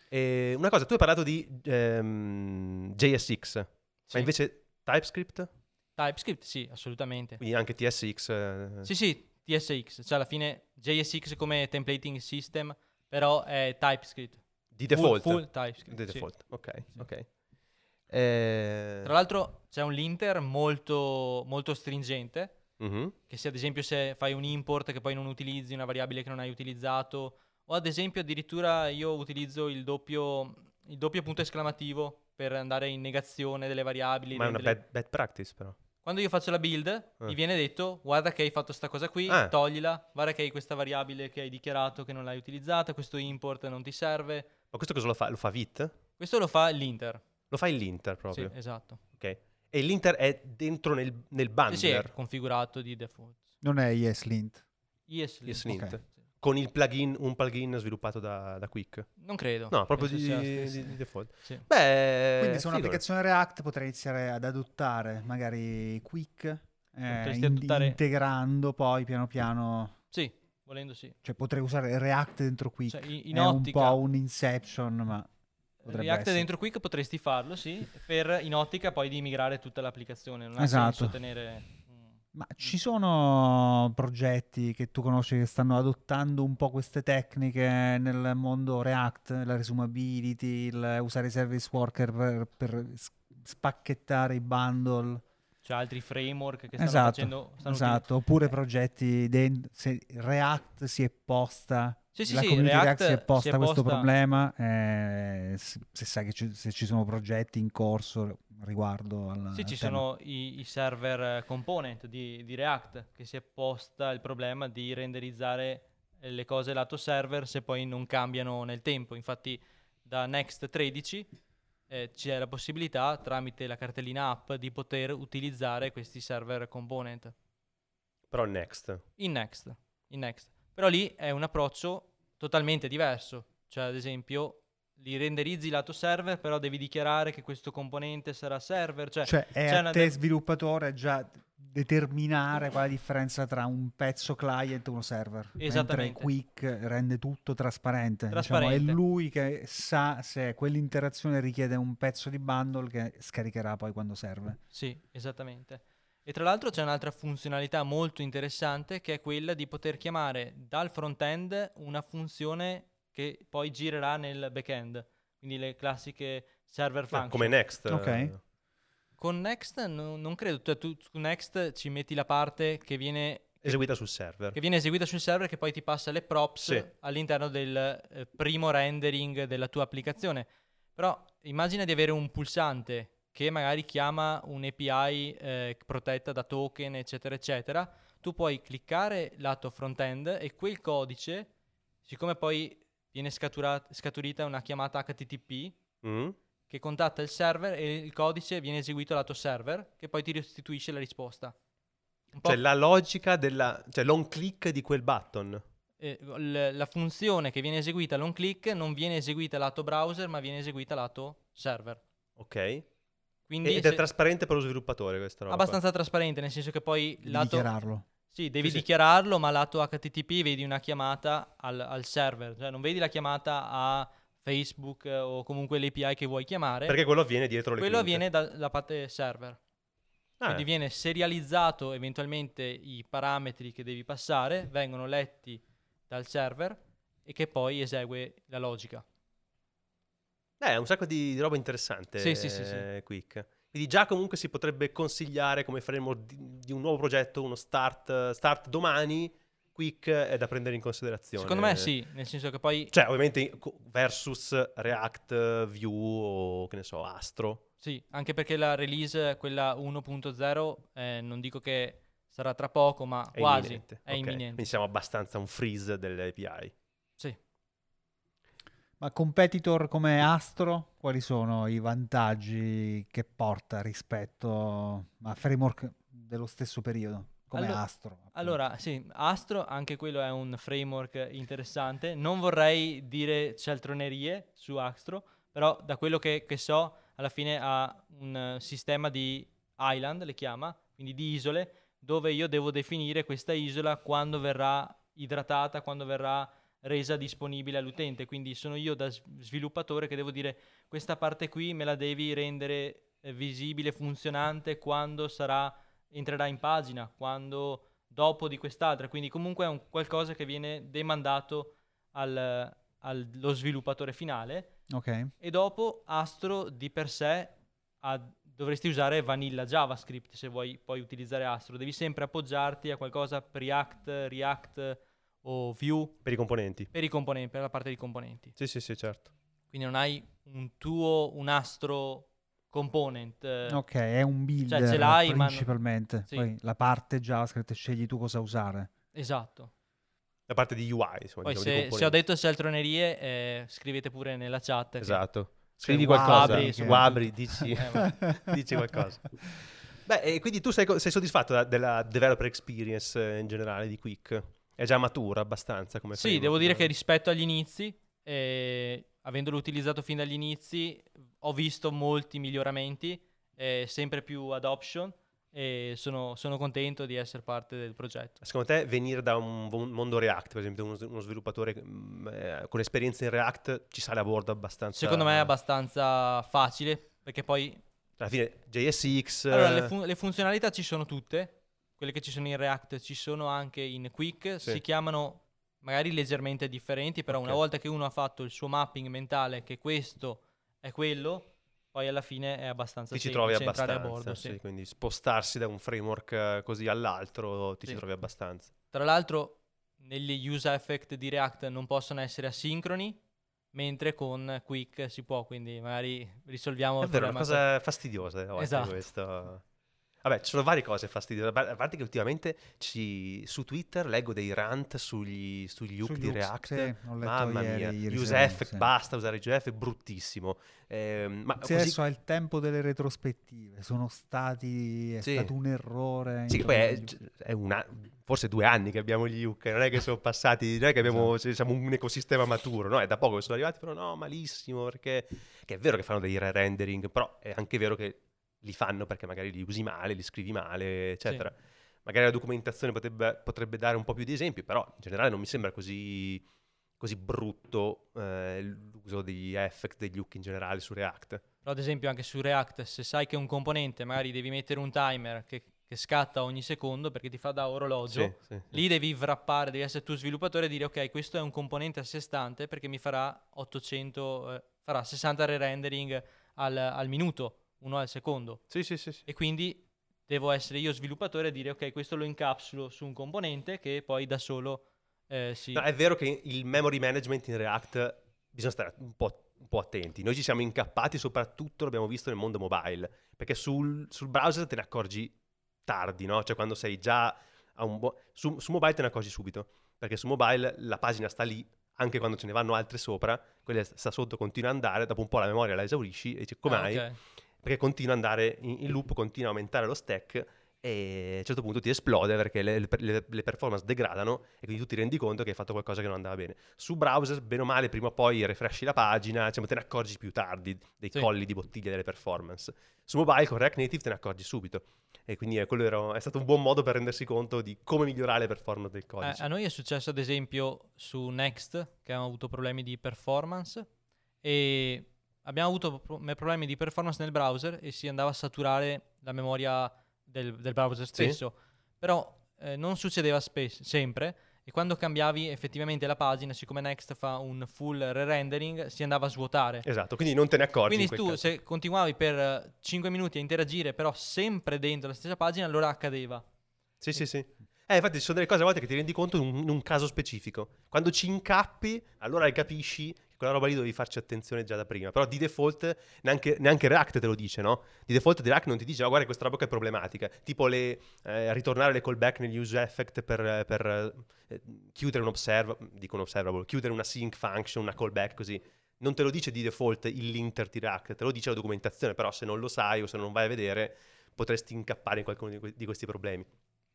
B: E una cosa, tu hai parlato di ehm, JSX, ma
D: Sì.
B: invece TypeScript?
D: TypeScript sì, assolutamente.
B: Quindi anche TSX? eh,
D: Sì, sì, TSX, cioè alla fine JSX come templating system, però è TypeScript.
B: Di
D: Full-
B: default?
D: Full, TypeScript.
B: Di
D: sì.
B: default, ok.
D: Sì.
B: ok. Eh,
D: Tra l'altro c'è un linter molto, molto stringente,
B: mhm.
D: che se ad esempio se fai un import che poi non utilizzi, una variabile che non hai utilizzato, o ad esempio addirittura io utilizzo il doppio, il doppio punto esclamativo per andare in negazione delle variabili.
B: Ma è una
D: renderle-
B: bad, bad practice però.
D: Quando io faccio la build, mi viene detto guarda che hai fatto sta cosa qui,
B: Ah.
D: toglila, guarda che hai questa variabile che hai dichiarato che non l'hai utilizzata, questo import non ti serve.
B: Ma questo cosa lo fa? Lo fa Vit?
D: Questo lo fa l'inter.
B: Lo fa in linter proprio.
D: Sì, esatto.
B: Ok. E l'inter è dentro nel, nel
D: Sì,
B: bundler
D: sì, è configurato di default.
C: Non è ESLint.
D: ESLint.
B: ESLint.
C: Ok.
B: Con il plugin, un plugin sviluppato da, da Quick.
D: Non credo.
B: No, proprio di, di- di default.
D: Sì.
B: Beh,
C: Quindi su
B: figo.
C: un'applicazione React potrei iniziare ad adottare magari Quick, eh, in-
D: adottare-
C: integrando poi piano piano,
D: Sì, volendo sì.
C: cioè potrei usare React dentro Quick.
D: Cioè, in, in
C: è un
D: ottica,
C: po' un inception, ma potrebbe
D: React
C: essere.
D: dentro Quick potresti farlo, sì, per in ottica poi di migrare tutta l'applicazione. Non ha
C: Esatto.
D: senso tenere...
C: Ma ci sono progetti che tu conosci che stanno adottando un po' queste tecniche nel mondo React, la resumability, il usare i service worker per, per spacchettare i bundle.
D: C'è altri framework che stanno
C: Esatto,
D: facendo... Stanno
C: esatto. Oppure progetti den- se React si è posta,
D: Sì, sì,
C: la
D: sì,
C: community
D: React
C: React si è posta
D: si è
C: questo
D: posta-
C: problema, eh, se, se sai che ci, se ci sono progetti in corso riguardo al
D: Sì, ci
C: tema.
D: sono i, i server eh, component di, di React che si è posta il problema di renderizzare eh, le cose lato server se poi non cambiano nel tempo. Infatti da Next 13 eh, c'è la possibilità tramite la cartellina app di poter utilizzare questi server component
B: Però next.
D: in Next. In Next. Però lì è un approccio totalmente diverso. Cioè, ad esempio, li renderizzi lato server, però devi dichiarare che questo componente sarà server. Cioè,
C: Cioè, è a te
D: de-
C: sviluppatore già determinare qual è la differenza tra un pezzo client e uno server.
D: Esattamente.
C: Mentre Quick rende tutto trasparente. Diciamo,
D: Trasparente.
C: è lui che sa se quell'interazione richiede un pezzo di bundle che scaricherà poi quando serve.
D: Sì, esattamente. E tra l'altro c'è un'altra funzionalità molto interessante che è quella di poter chiamare dal front-end una funzione che poi girerà nel back-end, quindi le classiche server
B: Ah,
D: function.
B: come next.
C: Ok.
B: eh,
D: Con Next no- non credo, cioè, tu su Next ci metti la parte che viene,
B: Eseguita sul server.
D: che viene eseguita sul server che poi ti passa le props
B: Sì.
D: all'interno del eh, primo rendering della tua applicazione. Però immagina di avere un pulsante che magari chiama un'API eh, protetta da token, eccetera, eccetera. Tu puoi cliccare lato front-end e quel codice, siccome poi viene scatura- scaturita una chiamata HTTP
B: Mm?
D: che contatta il server e il codice viene eseguito lato server, che poi ti restituisce la risposta.
B: Cioè la logica della... cioè l'on click di quel button.
D: eh, l- la funzione che viene eseguita all'on click non viene eseguita lato browser, ma viene eseguita lato server.
B: Ok?
D: Quindi
B: Ed è
D: se-
B: trasparente per lo sviluppatore questa roba. qua.
D: abbastanza trasparente, nel senso che poi
C: Devi
D: lato
C: dichiararlo.
D: Sì, devi
B: Sì, sì.
D: dichiararlo, ma lato HTTP vedi una chiamata al, al server, cioè non vedi la chiamata a Facebook eh, o comunque l'API che vuoi chiamare.
B: Perché quello avviene dietro le
D: quello
B: quinte.
D: avviene da- dalla parte server.
B: Ah,
D: Quindi viene serializzato eventualmente i parametri che devi passare, vengono letti dal server e che poi esegue la logica.
B: Eh, è un sacco di, di roba interessante.
D: Sì, sì, sì, sì.
B: eh, Quick. Quindi già comunque si potrebbe consigliare come framework di, di un nuovo progetto, uno start, start domani, Quick è da prendere in considerazione.
D: Secondo me sì, nel senso che poi
B: Cioè, ovviamente versus React, Vue o che ne so, Astro.
D: Sì, anche perché la release, quella 1.0, eh, non dico che sarà tra poco, ma
B: È
D: quasi
B: imminente.
D: è
B: Ok,
D: imminente.
B: Quindi siamo abbastanza un freeze delle API.
C: Ma competitor come Astro, quali sono i vantaggi che porta rispetto a framework dello stesso periodo, come
D: Allo-
C: Astro? appunto?
D: Allora, sì, Astro, anche quello è un framework interessante. Non vorrei dire cialtronerie su Astro, però da quello che, che so, alla fine ha un sistema di island, le chiama, quindi di isole, dove io devo definire questa isola quando verrà idratata, quando verrà resa disponibile all'utente. Quindi sono io da sviluppatore che devo dire questa parte qui me la devi rendere eh, visibile, funzionante quando sarà, entrerà in pagina, quando dopo di quest'altra. Quindi comunque è un qualcosa che viene demandato al- allo sviluppatore finale
C: Ok.
D: e dopo Astro di per sé ha- dovresti usare Vanilla JavaScript se vuoi poi utilizzare Astro. Devi sempre appoggiarti a qualcosa per React, React o Vue
B: Per i componenti.
D: per i componenti, per la parte dei componenti.
B: Sì, sì, sì, certo.
D: Quindi non hai un tuo, un Astro component. eh,
C: Ok, è un builder
D: Cioè, ce l'hai, ma non-
C: principalmente.
D: Sì.
C: Poi la parte JavaScript scegli tu cosa usare.
D: Esatto.
B: La parte di UI, insomma,
D: Poi
B: diciamo, di
D: se, se ho detto cialtronerie, eh, scrivete pure nella chat.
B: Esatto. Scrivi qualcosa.
C: che-
B: Guabri, dici,
D: Eh,
B: dici qualcosa. Beh, e quindi tu sei, sei soddisfatto della developer experience eh, in generale di Quick? È già matura abbastanza come
D: Sì,
B: framework,
D: devo dire
B: no?
D: che rispetto agli inizi, eh, avendolo utilizzato fin dagli inizi, ho visto molti miglioramenti, eh, sempre più adoption e sono, sono contento di essere parte del progetto.
B: Secondo te venire da un, un mondo React, per esempio, uno, uno sviluppatore mm, eh, con esperienza in React ci sale a bordo abbastanza?
D: Secondo me è abbastanza facile perché poi
B: Alla fine JSX...
D: allora, le,
B: eh,
D: fun- le funzionalità ci sono tutte, quelle che ci sono in React ci sono anche in Quick,
B: Sì.
D: si chiamano magari leggermente differenti, però una
B: Ok.
D: volta che uno ha fatto il suo mapping mentale che questo è quello, poi alla fine è abbastanza
B: ti ci trovi abbastanza,
D: a bordo.
B: sì,
D: sì.
B: quindi spostarsi da un framework eh, così all'altro ti ci
D: Sì.
B: trovi abbastanza.
D: Tra l'altro, negli use effect di React non possono essere asincroni, mentre con Quick si può, quindi magari risolviamo
B: È
D: il
B: vero, è una cosa fastidiosa volte
D: Esatto.
B: questo. Vabbè, ci sono varie cose fastidiose. A parte che ultimamente ci- su Twitter leggo dei rant sugli, sugli hook di React.
C: sì,
B: Mamma
C: ieri-
B: mia,
C: ieri
B: use
C: sera,
B: effect,
C: sì.
B: basta usare GF, è bruttissimo. Ehm, ma
C: Sì,
B: così-
C: adesso è il tempo delle retrospettive. Sono stati. È
B: Sì.
C: stato un errore.
B: Sì, poi è, è una- forse due anni che abbiamo gli hook, non è che sono passati, non è che abbiamo, cioè, siamo un ecosistema maturo, no? È da poco che sono arrivati, però no, malissimo, perché che è vero che fanno dei re-rendering, però è anche vero che li fanno perché magari li usi male, li scrivi male, eccetera. Magari la documentazione potrebbe, potrebbe dare un po' più di esempi, però in generale non mi sembra così, così brutto eh, l'uso degli effect, degli hook in generale su React.
D: Però ad esempio anche su React, se sai che un componente magari devi mettere un timer che, che scatta ogni secondo perché ti fa da orologio,
B: Sì, sì, sì.
D: lì devi wrappare, devi essere tu sviluppatore e dire ok, questo è un componente a sé stante perché mi farà 800, eh, farà 60 re-rendering al, al minuto, uno al secondo.
B: Sì, sì, sì, sì.
D: E quindi devo essere io sviluppatore e dire ok, questo lo incapsulo su un componente che poi da solo eh, si...
B: No, è vero che il memory management in React bisogna stare un po', un po' attenti. Noi ci siamo incappati, soprattutto l'abbiamo visto nel mondo mobile, perché sul, sul browser te ne accorgi tardi, no? Cioè quando sei già a un buon... Su, su mobile te ne accorgi subito, perché su mobile la pagina sta lì, anche quando ce ne vanno altre sopra, quella sta sotto, continua ad andare, dopo un po' la memoria la esaurisci e dici come
D: Ah,
B: mai? Perché continua ad andare in, in loop, continua a aumentare lo stack e a un certo punto ti esplode perché le, le, le, performance degradano e quindi tu ti rendi conto che hai fatto qualcosa che non andava bene. Su browser, bene o male, prima o poi refreshi la pagina, diciamo, te ne accorgi più tardi dei sì. colli di bottiglia delle performance. Su mobile con React Native te ne accorgi subito. E quindi eh, quello era, è stato un buon modo per rendersi conto di come migliorare le performance del codice.
D: Eh, a noi è successo ad esempio su Next che abbiamo avuto problemi di performance e abbiamo avuto problemi di performance nel browser e si andava a saturare la memoria del, del browser stesso. Sì. Però eh, non succedeva spes- sempre e quando cambiavi effettivamente la pagina, siccome Next fa un full re-rendering, si andava a svuotare.
B: Esatto, quindi non te ne accorgi.
D: Quindi tu se continuavi per 5 minuti a interagire, però sempre dentro la stessa pagina, allora accadeva.
B: Sì, e... sì, sì. Eh, infatti ci sono delle cose a volte che ti rendi conto in un, in un caso specifico. Quando ci incappi, allora capisci quella roba lì dovevi farci attenzione già da prima. Però di default neanche, neanche React te lo dice, no? Di default React non ti dice, oh, guarda questa roba che è problematica. Tipo le, eh, ritornare le callback negli use effect per, per eh, chiudere un observable, dico un observable, chiudere una sync function, una callback così. Non te lo dice di default il linter di React, te lo dice la documentazione, però se non lo sai o se non vai a vedere potresti incappare in qualcuno di questi problemi.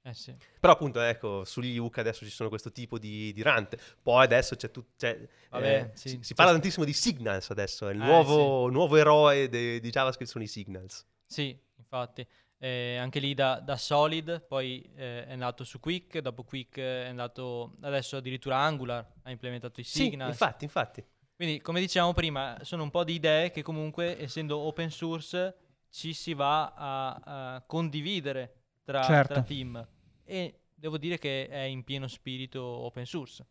D: Eh sì.
B: Però appunto ecco, sugli UK adesso ci sono questo tipo di, di rant. Poi adesso c'è tutto...
D: eh, sì.
B: si, si, parla tantissimo di Signals adesso, è il eh, nuovo, sì. nuovo, eroe de, di JavaScript sono i Signals.
D: Sì, infatti. Eh, anche lì da, da Solid, poi eh, è andato su Quick, dopo Quick è andato adesso addirittura Angular, ha implementato i Signals.
B: Sì, infatti, infatti.
D: Quindi come dicevamo prima, sono un po' di idee che comunque essendo open source ci si va a, a condividere tra, certo. tra team e devo dire che è in pieno spirito open source.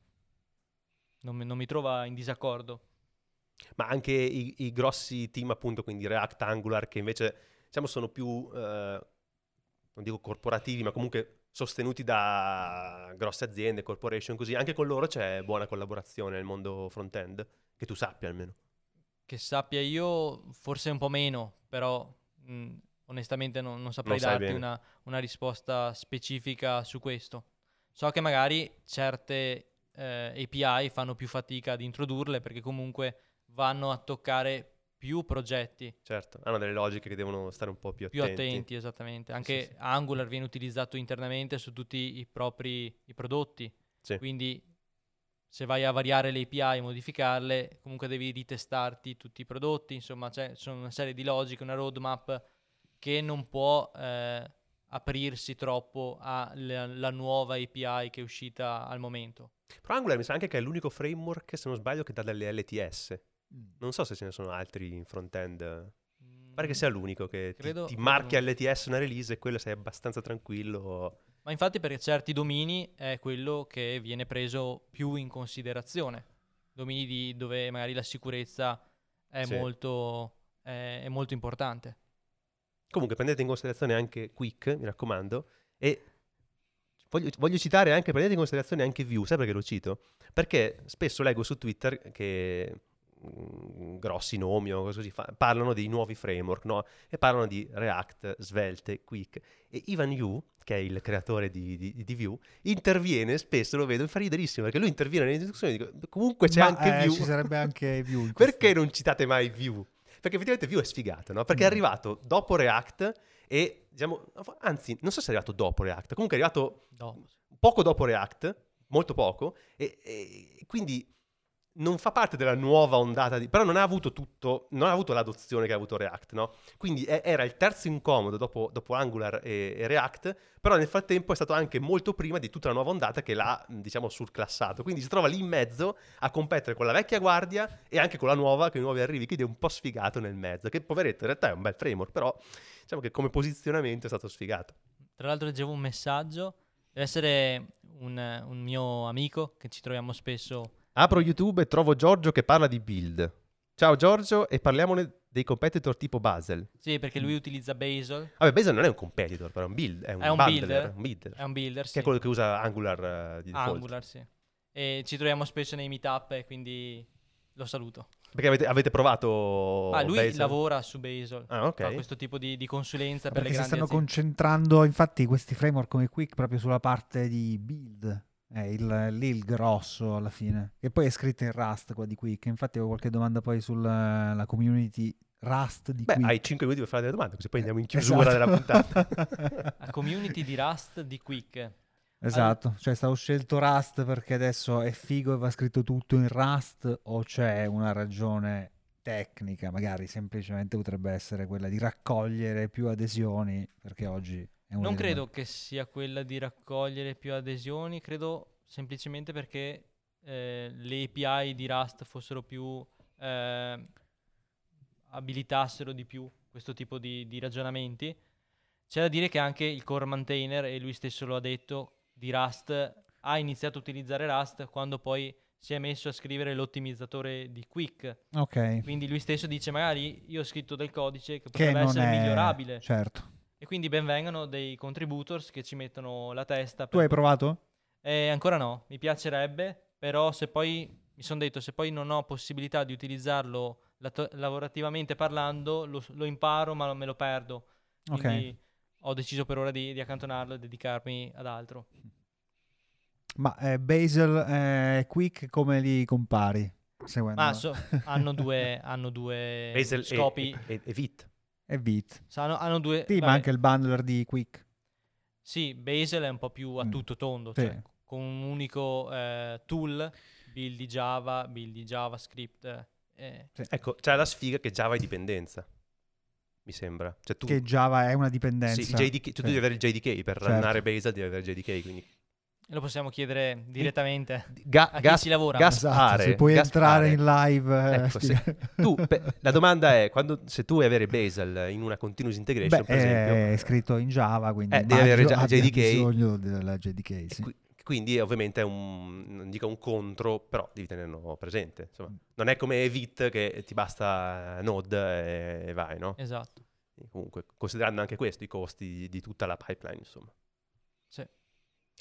D: Non mi, non mi trova in disaccordo.
B: Ma anche i, i, grossi team, appunto, quindi React, Angular, che invece diciamo sono più, eh, non dico corporativi, ma comunque sostenuti da grosse aziende, corporation, così, anche con loro c'è buona collaborazione nel mondo front-end, che tu sappia almeno.
D: Che sappia io, forse un po' meno, però mh, onestamente non, non saprei
B: non
D: darti una, una, risposta specifica su questo. So che magari certe eh, API fanno più fatica ad introdurle perché comunque vanno a toccare più progetti.
B: Certo, hanno delle logiche che devono stare un po' più attenti.
D: Più attenti, esattamente. Anche sì, sì. Angular viene utilizzato internamente su tutti i propri i prodotti.
B: Sì.
D: Quindi se vai a variare le API e modificarle, comunque devi ritestarti tutti i prodotti. Insomma, c'è sono una serie di logiche, una roadmap che non può eh, aprirsi troppo alla nuova API che è uscita al momento.
B: Però Angular mi sa anche che è l'unico framework, se non sbaglio, che dà delle LTS. Mm. Non so se ce ne sono altri in front-end. Mm. Pare che sia l'unico che Credo, ti, ti marchi. LTS una release e quello sei abbastanza tranquillo.
D: Ma infatti per certi domini è quello che viene preso più in considerazione. Domini dove magari la sicurezza è, sì. molto, è, è molto importante.
B: Comunque prendete in considerazione anche Quick, mi raccomando, e voglio, voglio, citare anche, prendete in considerazione anche Vue, sai perché lo cito? Perché spesso leggo su Twitter che mm, grossi nomi o così fa, parlano di nuovi framework, no? E parlano di React, Svelte, Quick. E Ivan Yu, che è il creatore di, di, di Vue, interviene spesso, lo vedo, fa riderissimo, perché lui interviene nelle discussioni e dico, comunque c'è
C: Ma,
B: anche
C: eh,
B: Vue.
C: Ci sarebbe anche Vue.
B: perché non citate mai Vue? Perché effettivamente Vue è sfigato, no? Perché mm. è arrivato dopo React e, diciamo, anzi, non so se è arrivato dopo React, comunque è arrivato
D: dopo.
B: poco dopo React, molto poco, e, e quindi non fa parte della nuova ondata di... però non ha avuto tutto, non ha avuto l'adozione che ha avuto React, no? Quindi è, era il terzo incomodo dopo, dopo Angular e, e, React, però nel frattempo è stato anche molto prima di tutta la nuova ondata che l'ha, diciamo, surclassato. Quindi si trova lì in mezzo a competere con la vecchia guardia e anche con la nuova, con i nuovi arrivi, quindi è un po' sfigato nel mezzo, che poveretto, in realtà è un bel framework, però diciamo che come posizionamento è stato sfigato.
D: Tra l'altro leggevo un messaggio, deve essere un, un mio amico che ci troviamo spesso
B: Apro YouTube e trovo Giorgio che parla di build. Ciao Giorgio e parliamone dei competitor tipo Basel.
D: Sì, perché lui utilizza Bazel.
B: Vabbè, Basel non è un competitor, però è un build, è un, è un builder, un builder.
D: È un builder, sì.
B: Che è quello che usa Angular uh, di default.
D: Angular, sì. E ci troviamo spesso nei meetup e quindi lo saluto.
B: Perché avete, avete provato
D: Ah, lui
B: Bazel?
D: lavora su Bazel.
B: Ah, ok.
D: Fa questo tipo di, di consulenza
C: Ma
D: per le
C: grandi
D: si stanno
C: aziende. concentrando, infatti, questi framework come Quick proprio sulla parte di build è il, lì il grosso alla fine. E poi è scritto in Rust qua di qui, che infatti ho qualche domanda poi sulla community Rust di
B: Beh,
C: Quick.
B: hai 5 minuti per fare delle domande, così poi andiamo in chiusura
C: Esatto.
B: della puntata.
D: La community di Rust di Quick.
C: Esatto, cioè è stato scelto Rust perché adesso è figo e va scritto tutto in Rust o c'è una ragione tecnica, magari semplicemente potrebbe essere quella di raccogliere più adesioni perché oggi
D: Non credo che sia quella di raccogliere più adesioni, credo semplicemente perché eh, le API di Rust fossero più eh, abilitassero di più questo tipo di, di ragionamenti. C'è da dire che anche il core maintainer, e lui stesso lo ha detto, di Rust ha iniziato a utilizzare Rust quando poi si è messo a scrivere l'ottimizzatore di Quick.
C: Ok,
D: Quindi lui stesso dice magari io ho scritto del codice che
C: che
D: potrebbe
C: non
D: essere
C: è
D: migliorabile.
C: Certo.
D: E quindi benvengano dei contributors che ci mettono la testa.
C: Tu hai provato?
D: Eh, ancora no, mi piacerebbe, però se poi mi sono detto se poi non ho possibilità di utilizzarlo lato- lavorativamente parlando, lo, lo imparo ma me lo perdo.
C: Ok.
D: Quindi ho deciso per ora di, di accantonarlo e dedicarmi ad altro.
C: Ma eh, Basil e Quick come li compari? Seguendo
D: Ma so- hanno due, hanno due scopi.
B: e, e, e Vit.
C: E Vit.
D: Sa- hanno, hanno due...
C: Sì, ma anche il bundler di Quick.
D: Sì, Bazel è un po' più a
C: Mm.
D: tutto tondo,
C: Sì.
D: cioè con un unico eh, tool, build di Java, build di JavaScript. eh,
B: Ecco, c'è la sfiga che Java è dipendenza. Mi sembra. Cioè tu,
C: Che Java è una dipendenza.
B: sì, JDK, cioè, tu
C: Sì.
B: devi avere il JDK per
C: Certo.
B: runnare Bazel, devi avere il JDK. Quindi
D: lo possiamo chiedere direttamente
B: Ga-
D: a chi
B: gas-
D: ci lavora.
B: gas-
C: Esatto, se puoi
B: Gaspare.
C: entrare in live. eh,
B: Ecco,
C: spiega-
B: tu, pe- la domanda è, quando, se tu vuoi avere Bazel in una continuous integration,
C: Beh,
B: per esempio,
C: è scritto in Java, quindi
B: Eh, devi avere già JDK.
C: bisogno della JDK, sì.
B: qui- quindi ovviamente è un, non dico un contro, però devi tenerlo presente. Insomma, non è come Vit che ti basta Node e, e vai, no?
D: Esatto.
B: E Comunque, considerando anche questo, i costi di, di tutta la pipeline, insomma.
D: Sì.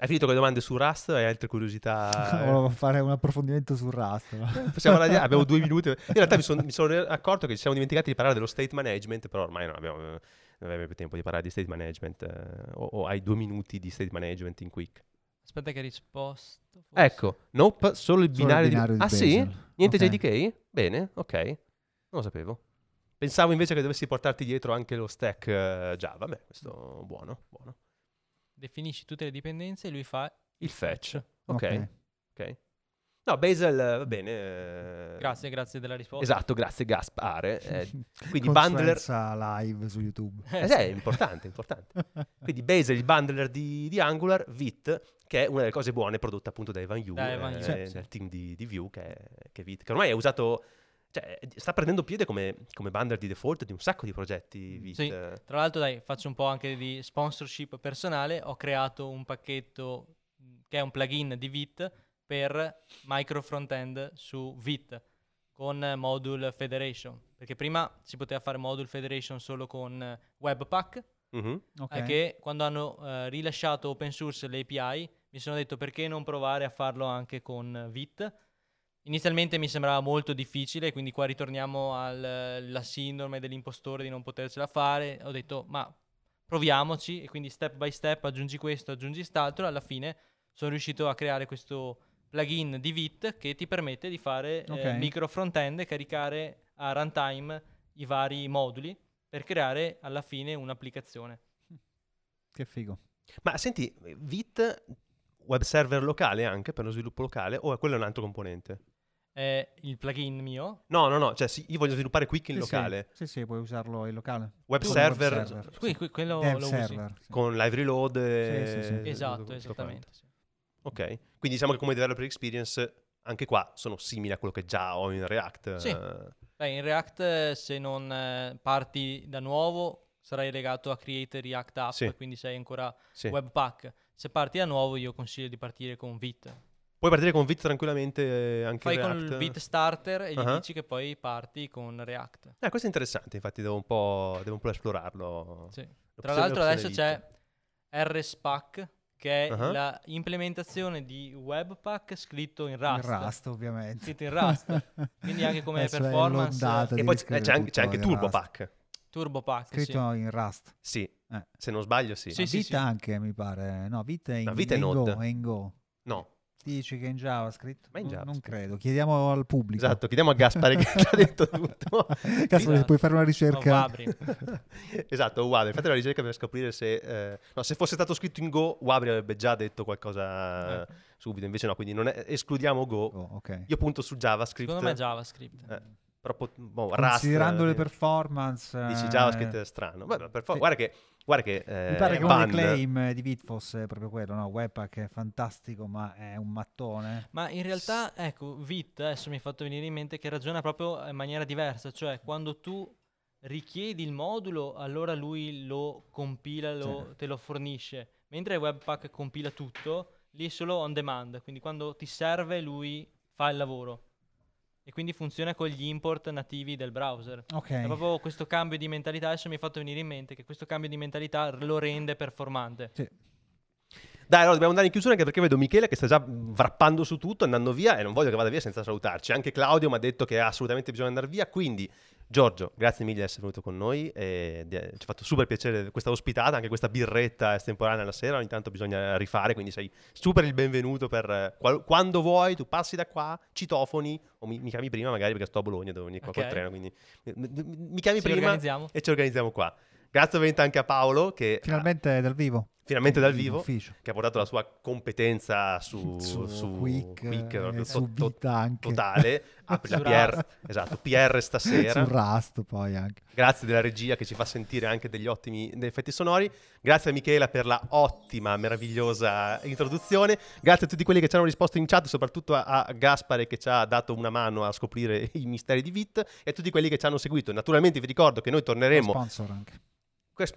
B: Hai finito con le domande su Rust? Hai altre curiosità?
C: Volevo fare un approfondimento su Rust. ma-
B: Possiamo ragionare- abbiamo due minuti. In realtà mi, son- mi sono accorto che ci siamo dimenticati di parlare dello state management, però ormai non abbiamo, non abbiamo più tempo di parlare di state management. eh, o, o hai due minuti di state management in quick.
D: Aspetta che hai risposto. forse.
B: Ecco, nope, solo il
C: Solo
B: binario,
C: il binario
B: di...
C: di
B: Ah sì? Niente
C: Ok.
B: JDK? Bene, ok. Non lo sapevo. Pensavo invece che dovessi portarti dietro anche lo stack eh, Java. Beh, questo buono, buono.
D: Definisci tutte le dipendenze e lui fa
B: Il fetch. Ok,
C: Ok.
B: ok. No, Bazel, eh, va bene. eh,
D: Grazie, grazie della risposta.
B: Esatto, grazie Gaspare. Eh, quindi bundler...
C: Live su YouTube.
D: Eh,
B: Eh,
D: sì.
B: sì, è importante, importante. Quindi Bazel, il bundler di, di Angular, Vit, che è una delle cose buone prodotte appunto da Evan Yu,
D: Da Evan
B: eh,
D: Yu,
B: dal
D: sì.
B: team di, di Vue, che, è- che è Vit, che ormai è usato, cioè sta prendendo piede come, come bundler di default di un sacco di progetti Vit.
D: Sì. Tra l'altro, dai, faccio un po' anche di sponsorship personale. Ho creato un pacchetto mh, che è un plugin di Vit per micro frontend su Vit con eh, Module Federation. Perché prima si poteva fare Module Federation solo con eh, Webpack,
B: Mhm.
C: Ok.
D: è che quando hanno eh, rilasciato open source le API mi sono detto perché non provare a farlo anche con eh, Vit. Inizialmente mi sembrava molto difficile, quindi qua ritorniamo alla sindrome dell'impostore di non potercela fare. Ho detto, ma proviamoci, e quindi step by step aggiungi questo, aggiungi quest'altro. Alla fine sono riuscito a creare questo plugin di Vit che ti permette di fare eh,
C: Ok.
D: micro front-end e caricare a runtime i vari moduli per creare alla fine un'applicazione.
C: Che figo.
B: Ma senti, Vit, web server locale anche per lo sviluppo locale, o è quello un altro componente?
D: È il plugin mio.
B: No, no, no, cioè sì, io voglio sviluppare Quick in
C: Sì,
B: locale.
C: Sì, sì, puoi usarlo in locale.
B: Web
C: Tu-
B: server,
C: web server,
D: Qui-
C: sì.
D: qui- quello
C: Dev
D: lo usi.
C: server, sì.
B: con live reload. e-
C: Sì, sì, sì.
D: Esatto, esattamente. sì.
B: Ok, quindi diciamo che come developer experience anche qua sono simili a quello che già ho in React.
D: Sì.
B: eh,
D: Beh, in React eh, se non eh, parti da nuovo sarai legato a Create React App,
B: Sì.
D: quindi sei ancora
B: sì.
D: Webpack. Se parti da nuovo io consiglio di partire con Vit.
B: Puoi partire con Vit tranquillamente eh, anche
D: Fai
B: in
D: con
B: React.
D: il Vit Starter e gli
B: Ah.
D: dici che poi parti con React.
B: Eh, questo è interessante, infatti devo un po', devo un po' esplorarlo.
D: Sì. Tra l'altro adesso c'è RSpack che è
B: Ah.
D: la implementazione di Webpack scritto in
C: In
D: Rust.
C: Rust, ovviamente.
D: Scritto in Rust. Quindi anche come
C: è
D: performance-
B: E poi c'è,
C: riscrivere
B: c'è anche, c'è anche
C: in
B: Turbo
C: Rust.
B: Pack.
D: Turbo Pack. sì.
C: Scritto in Rust.
B: Sì,
C: Eh.
B: se non sbaglio sì.
D: Sì, sì,
C: Vita anche, mi pare. No, Vita è in,
B: No, Vita è
C: è in
B: Node.
C: Go, è in Go.
B: No,
C: Dici che è in JavaScript?
B: Ma in
C: Non- Non
B: JavaScript.
C: credo. Chiediamo al pubblico.
B: Esatto, chiediamo a Gaspare che ci ha detto tutto.
C: Gaspare, puoi fare una ricerca?
D: No, Wabri.
B: esatto, Wabri. Fate una ricerca per scoprire se... eh, no, se fosse stato scritto in Go, Wabri avrebbe già detto qualcosa
D: Eh.
B: subito. Invece no, quindi non è- escludiamo Go.
C: Oh, ok.
B: Io punto su JavaScript.
D: Secondo me è JavaScript.
B: Eh, troppo... Boh, Rust,
C: Considerando le
B: eh,
C: performance,
B: Dici
C: eh,
B: JavaScript è strano. Vabbè, per for-
C: sì.
B: Guarda che... Guarda che eh,
C: Mi pare che uno dei
B: Bun-
C: claim di Vit fosse proprio quello, no? Webpack è fantastico, ma è un mattone.
D: Ma in realtà, ecco, Vit adesso mi ha fatto venire in mente che ragiona proprio in maniera diversa, cioè quando tu richiedi il modulo, allora lui lo compila, lo- te lo fornisce, mentre Webpack compila tutto, lì è solo on demand, quindi quando ti serve lui fa il lavoro. E quindi funziona con gli import nativi del browser.
C: Ok.
D: È proprio questo cambio di mentalità, adesso mi ha fatto venire in mente che questo cambio di mentalità lo rende performante.
C: Sì.
B: Dai, allora dobbiamo andare in chiusura anche perché vedo Michele che sta già wrappando su tutto, andando via e non voglio che vada via senza salutarci. Anche Claudio mi ha detto che ha assolutamente bisogno di andare via, quindi Giorgio, grazie mille di essere venuto con noi e ci ha fatto super piacere questa ospitata, anche questa birretta estemporanea la sera, ogni tanto bisogna rifare, quindi sei super il benvenuto per qual- quando vuoi, tu passi da qua, citofoni o mi, mi chiami prima magari perché sto a Bologna, devo venire qua col
D: Ok.
B: treno, quindi mi, mi- mi chiami
D: Ci
B: prima
D: organizziamo.
B: e ci organizziamo qua. Grazie ovviamente anche a Paolo che
C: Finalmente dal vivo.
B: Finalmente dal vivo che ha portato la sua competenza su,
C: Su,
B: su
C: Quick, eh,
B: proprio
C: su
B: to- to- totale. Apri la PR, esatto, PR stasera.
C: Su Rust poi anche.
B: Grazie della regia che ci fa sentire anche degli ottimi effetti sonori. Grazie a Michela per la ottima, meravigliosa introduzione. Grazie a tutti quelli che ci hanno risposto in chat, soprattutto a, a Gaspare che ci ha dato una mano a scoprire i misteri di Vit e a tutti quelli che ci hanno seguito. Naturalmente vi ricordo che noi torneremo
C: Sponsor anche.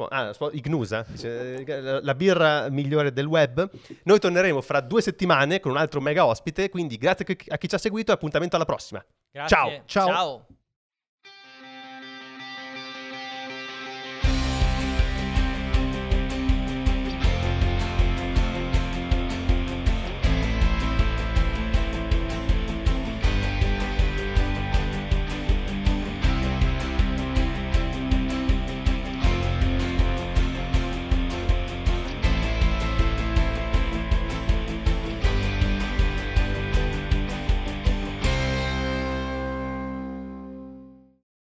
B: Ah, Ignusa, dice, la- birra migliore del web. Noi torneremo fra due settimane con un altro mega ospite, quindi grazie a chi- a chi ci ha seguito e appuntamento alla prossima.
D: Grazie.
B: Ciao.
C: Ciao.
D: Ciao.